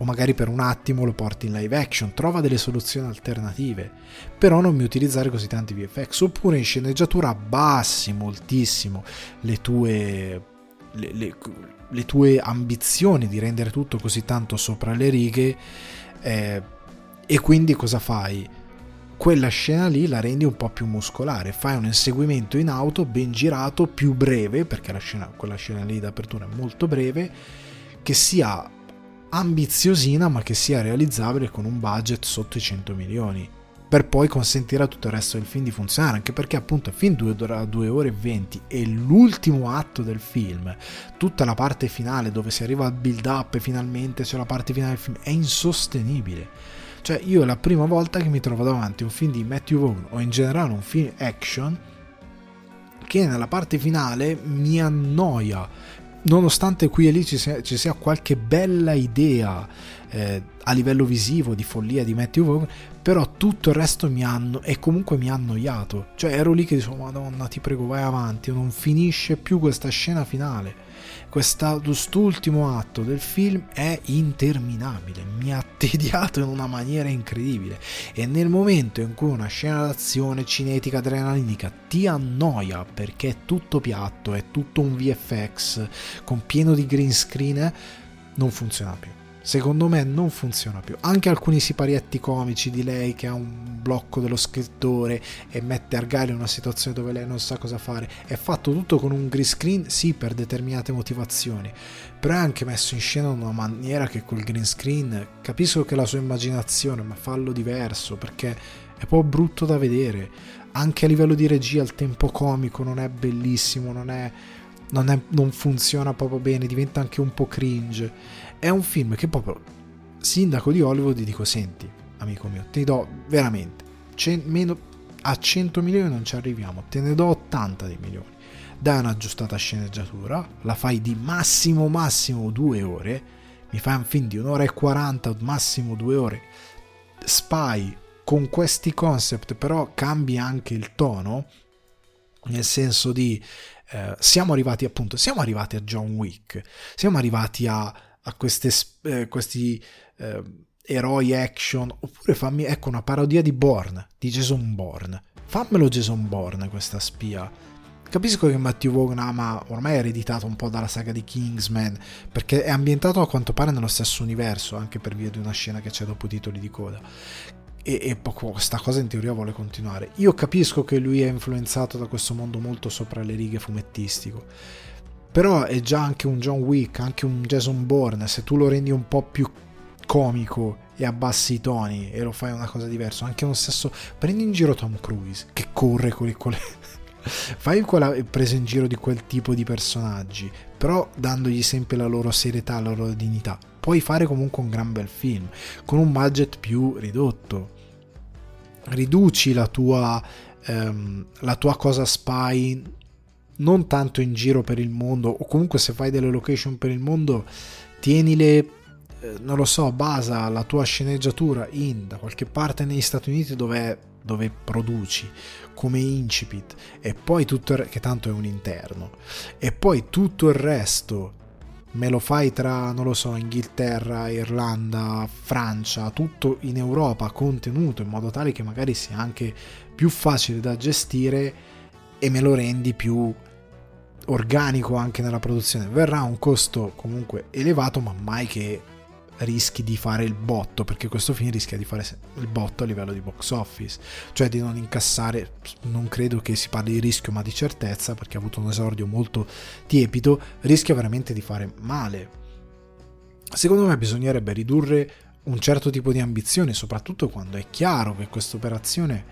o magari per un attimo lo porti in live action, trova delle soluzioni alternative, però non mi utilizzare così tanti VFX, oppure in sceneggiatura abbassi moltissimo le tue... Le, le, le tue ambizioni di rendere tutto così tanto sopra le righe eh, e quindi cosa fai? Quella scena lì la rendi un po' più muscolare, fai un inseguimento in auto ben girato, più breve, perché scena, quella scena lì d'apertura è molto breve, che sia ambiziosina ma che sia realizzabile con un budget sotto i 100 milioni per poi consentire a tutto il resto del film di funzionare anche perché appunto il film dura 2 ore e 20 e l'ultimo atto del film tutta la parte finale dove si arriva al build up e finalmente c'è la parte finale del film è insostenibile. Cioè io è la prima volta che mi trovo davanti a un film di Matthew Vaughn o in generale un film action che nella parte finale mi annoia nonostante qui e lì ci sia, ci sia qualche bella idea eh, a livello visivo di follia di Matthew Vaughn però tutto il resto mi hanno e comunque mi ha annoiato. Cioè ero lì che dicevo madonna ti prego vai avanti non finisce più questa scena finale quest'ultimo atto del film è interminabile, mi ha tediato in una maniera incredibile. E nel momento in cui una scena d'azione cinetica adrenalinica ti annoia perché è tutto piatto, è tutto un VFX con pieno di green screen, non funziona più secondo me non funziona più. Anche alcuni siparietti comici di lei che ha un blocco dello scrittore e mette Argyle in una situazione dove lei non sa cosa fare, è fatto tutto con un green screen, sì, per determinate motivazioni, però è anche messo in scena in una maniera che col green screen capisco che è la sua immaginazione, ma fallo diverso perché è proprio brutto da vedere. Anche a livello di regia il tempo comico non è bellissimo, non è non, è, non, funziona proprio bene, diventa anche un po' cringe. È un film che proprio, sindaco di Hollywood, ti dico, senti, amico mio, ti do veramente, meno, a 100 milioni non ci arriviamo, te ne do 80 di milioni. Dai un'aggiustata sceneggiatura, la fai di massimo massimo due ore, mi fai un film di un'ora e 40, massimo due ore, spy con questi concept, però cambi anche il tono, nel senso di eh, siamo arrivati appunto, siamo arrivati a John Wick, siamo arrivati a, a queste, eh, questi eh, eroi action, oppure fammi, ecco, una parodia di Bourne, di Jason Bourne. Fammelo Jason Bourne, questa spia. Capisco che Matthew Vaughn ama, ormai è ereditato un po' dalla saga di Kingsman, perché è ambientato a quanto pare nello stesso universo, anche per via di una scena che c'è dopo titoli di coda e, e questa cosa in teoria vuole continuare. Io capisco che lui è influenzato da questo mondo molto sopra le righe fumettistico, però è già anche un John Wick, anche un Jason Bourne, se tu lo rendi un po' più comico e abbassi i toni e lo fai una cosa diversa, anche lo stesso, prendi in giro Tom Cruise che corre con le... Con fai quella presa in giro di quel tipo di personaggi, però dandogli sempre la loro serietà, la loro dignità. Puoi fare comunque un gran bel film con un budget più ridotto. Riduci la tua, ehm, la tua cosa spy non tanto in giro per il mondo, o comunque se fai delle location per il mondo, tienile, eh, non lo so, basa la tua sceneggiatura in da qualche parte negli Stati Uniti dove, dove produci come incipit e poi tutto il, che tanto è un interno e poi tutto il resto me lo fai tra, non lo so, Inghilterra, Irlanda, Francia, tutto in Europa contenuto in modo tale che magari sia anche più facile da gestire e me lo rendi più organico anche nella produzione. Verrà un costo comunque elevato, ma mai che rischi di fare il botto, perché questo film rischia di fare il botto a livello di box office, cioè di non incassare, non credo che si parli di rischio ma di certezza, perché ha avuto un esordio molto tiepido, rischia veramente di fare male. Secondo me bisognerebbe ridurre un certo tipo di ambizione, soprattutto quando è chiaro che questa operazione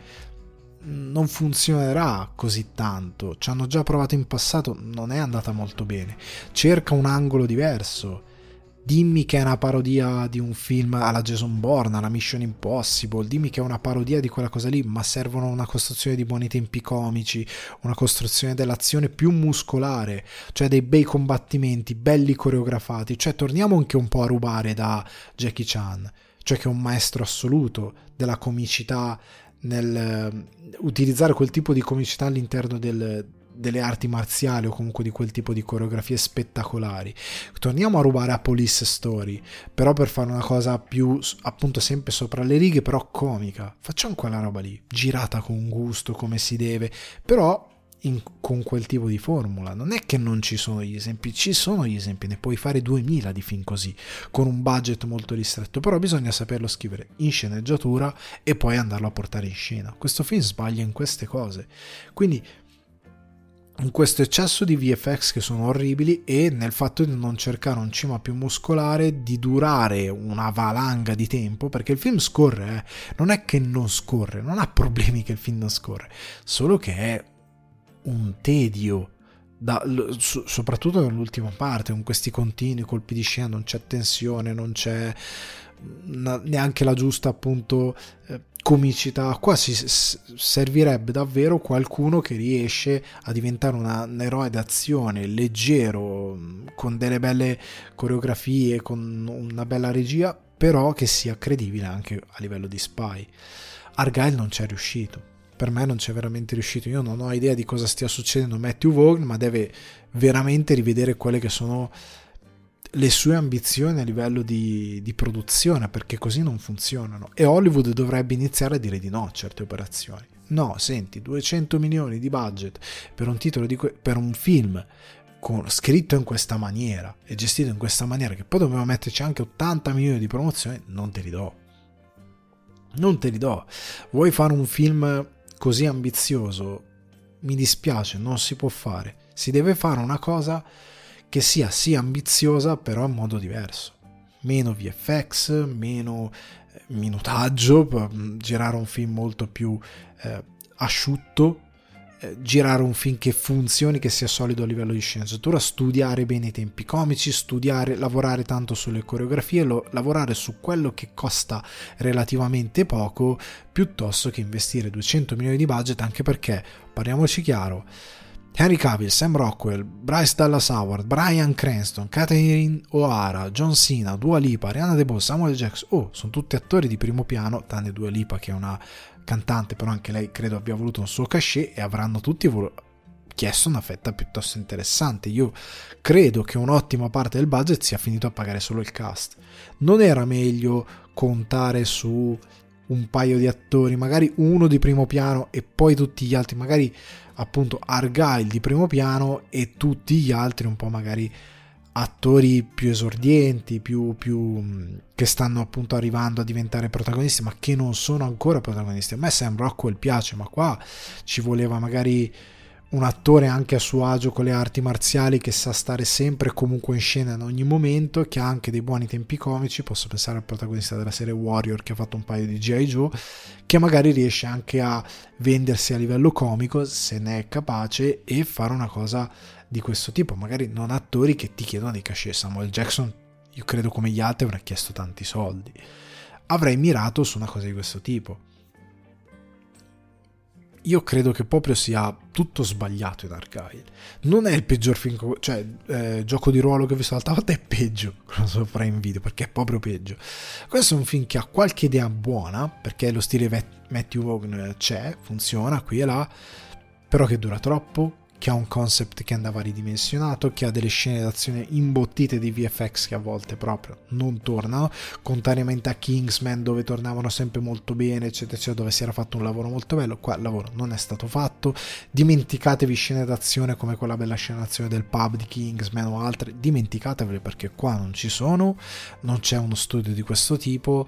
non funzionerà così tanto. Ci hanno già provato in passato, non è andata molto bene. Cerca un angolo diverso dimmi che è una parodia di un film alla Jason Bourne, alla Mission Impossible, dimmi che è una parodia di quella cosa lì, ma servono una costruzione di buoni tempi comici, una costruzione dell'azione più muscolare, cioè dei bei combattimenti, belli coreografati, cioè torniamo anche un po' a rubare da Jackie Chan, cioè che è un maestro assoluto della comicità nel uh, utilizzare quel tipo di comicità all'interno del, delle arti marziali o comunque di quel tipo di coreografie spettacolari. Torniamo a rubare a Police Story, però per fare una cosa più appunto sempre sopra le righe, però comica. Facciamo quella roba lì, girata con gusto come si deve, però in, con quel tipo di formula. Non è che non ci sono gli esempi, ci sono gli esempi, ne puoi fare 2000 di film così, con un budget molto ristretto, però bisogna saperlo scrivere in sceneggiatura e poi andarlo a portare in scena. Questo film sbaglia in queste cose. Quindi in questo eccesso di VFX che sono orribili e nel fatto di non cercare un cima più muscolare, di durare una valanga di tempo, perché il film scorre, eh. non è che non scorre, non ha problemi che il film non scorre, solo che è un tedio. Da, soprattutto nell'ultima parte, con questi continui colpi di scena, non c'è tensione, non c'è neanche la giusta appunto eh, comicità. Qua si servirebbe davvero qualcuno che riesce a diventare una, un eroe d'azione leggero, con delle belle coreografie, con una bella regia, però che sia credibile anche a livello di spy. Argyle non c'è riuscito. Per me non c'è veramente riuscito. Io non ho idea di cosa stia succedendo Matthew Vaughn, ma deve veramente rivedere quelle che sono le sue ambizioni a livello di, di, produzione, perché così non funzionano. E Hollywood dovrebbe iniziare a dire di no a certe operazioni. No, senti, 200 milioni di budget per un di que- per un film con, scritto in questa maniera e gestito in questa maniera, che poi dobbiamo metterci anche 80 milioni di promozione, non te li do. Non te li do. Vuoi fare un film così ambizioso? Mi dispiace, non si può fare. Si deve fare una cosa che sia sì ambiziosa però in modo diverso. Meno VFX, meno eh, minutaggio, mm, girare un film molto più eh, asciutto, girare un film che funzioni, che sia solido a livello di sceneggiatura, studiare bene i tempi comici, studiare, lavorare tanto sulle coreografie, lo, lavorare su quello che costa relativamente poco, piuttosto che investire 200 milioni di budget, anche perché, parliamoci chiaro, Henry Cavill, Sam Rockwell, Bryce Dallas Howard, Brian Cranston, Catherine O'Hara, John Cena, Dua Lipa, Ariana DeBose, Samuel Jackson, oh, sono tutti attori di primo piano, tranne Dua Lipa che è una cantante, però anche lei credo abbia voluto un suo cachet e avranno tutti vol- chiesto una fetta piuttosto interessante. Io credo che un'ottima parte del budget sia finito a pagare solo il cast. Non era meglio contare su un paio di attori, magari uno di primo piano e poi tutti gli altri, magari appunto Argyle di primo piano e tutti gli altri un po' magari attori più esordienti, più, più, che stanno appunto arrivando a diventare protagonisti, ma che non sono ancora protagonisti. A me Sam Rockwell piace, ma qua ci voleva magari un attore anche a suo agio con le arti marziali che sa stare sempre comunque in scena in ogni momento, che ha anche dei buoni tempi comici, posso pensare al protagonista della serie Warrior che ha fatto un paio di G.I. Joe, che magari riesce anche a vendersi a livello comico se ne è capace e fare una cosa di questo tipo, magari non attori che ti chiedono dei cachet, Samuel Jackson io credo come gli altri avrà chiesto tanti soldi, avrei mirato su una cosa di questo tipo io credo che proprio sia tutto sbagliato in Argyle. Non è il peggior film, cioè eh, gioco di ruolo che ho visto l'altra volta è peggio, lo so fare in video perché è proprio peggio. Questo è un film che ha qualche idea buona, perché lo stile Matthew Vaughn c'è, funziona qui e là, però che dura troppo, che ha un concept che andava ridimensionato, che ha delle scene d'azione imbottite di VFX che a volte proprio non tornano, contrariamente a Kingsman dove tornavano sempre molto bene, eccetera, eccetera, dove si era fatto un lavoro molto bello, qua il lavoro non è stato fatto, dimenticatevi scene d'azione come quella bella scena d'azione del pub di Kingsman o altre, dimenticatevele perché qua non ci sono, non c'è uno studio di questo tipo,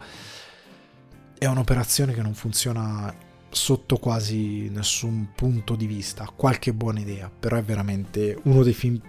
è un'operazione che non funziona sotto quasi nessun punto di vista, qualche buona idea, però è veramente uno dei film,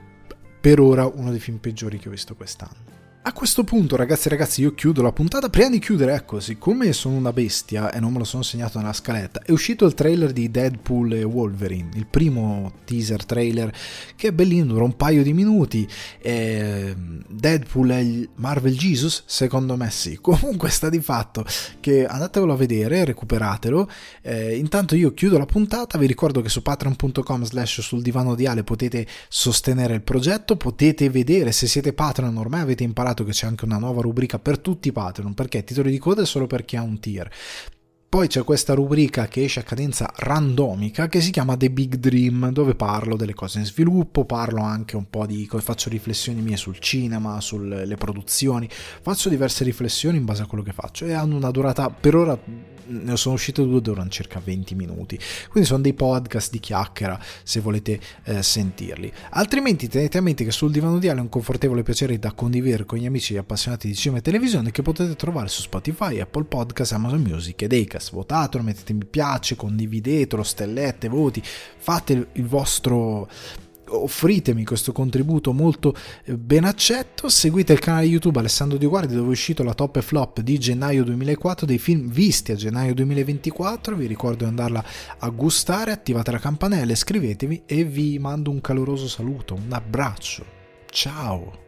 per ora, uno dei film peggiori che ho visto quest'anno. A questo punto, ragazzi e ragazzi, io chiudo la puntata. Prima di chiudere, ecco, siccome sono una bestia e non me lo sono segnato nella scaletta, è uscito il trailer di Deadpool e Wolverine, il primo teaser trailer che è bellino, dura un paio di minuti. E Deadpool è il Marvel Jesus? Secondo me sì. Comunque sta di fatto che andatevelo a vedere, recuperatelo. Eh, intanto io chiudo la puntata, vi ricordo che su patreon.com slash sul divano di Ale potete sostenere il progetto, potete vedere se siete Patreon, ormai avete imparato che c'è anche una nuova rubrica per tutti i Patreon, perché titoli di coda è solo per chi ha un tier. Poi c'è questa rubrica che esce a cadenza randomica che si chiama The Big Dream, dove parlo delle cose in sviluppo, parlo anche un po' di faccio riflessioni mie sul cinema, sulle produzioni, faccio diverse riflessioni in base a quello che faccio e hanno una durata per ora ne sono uscite due, durano circa 20 minuti. Quindi sono dei podcast di chiacchiera se volete eh, sentirli. Altrimenti tenete a mente che sul divano di Ale è un confortevole piacere da condividere con gli amici appassionati di cinema e televisione che potete trovare su Spotify, Apple Podcast, Amazon Music ed Acast. Votatelo, mettete mi piace, condividetelo, stellette, voti, fate il vostro offritemi questo contributo molto eh, ben accetto. Seguite il canale YouTube Alessandro Di Guardi dove è uscito la top e flop di gennaio 2004 dei film visti a gennaio 2024. Vi ricordo di andarla a gustare, attivate la campanella, iscrivetevi e vi mando un caloroso saluto, un abbraccio. Ciao!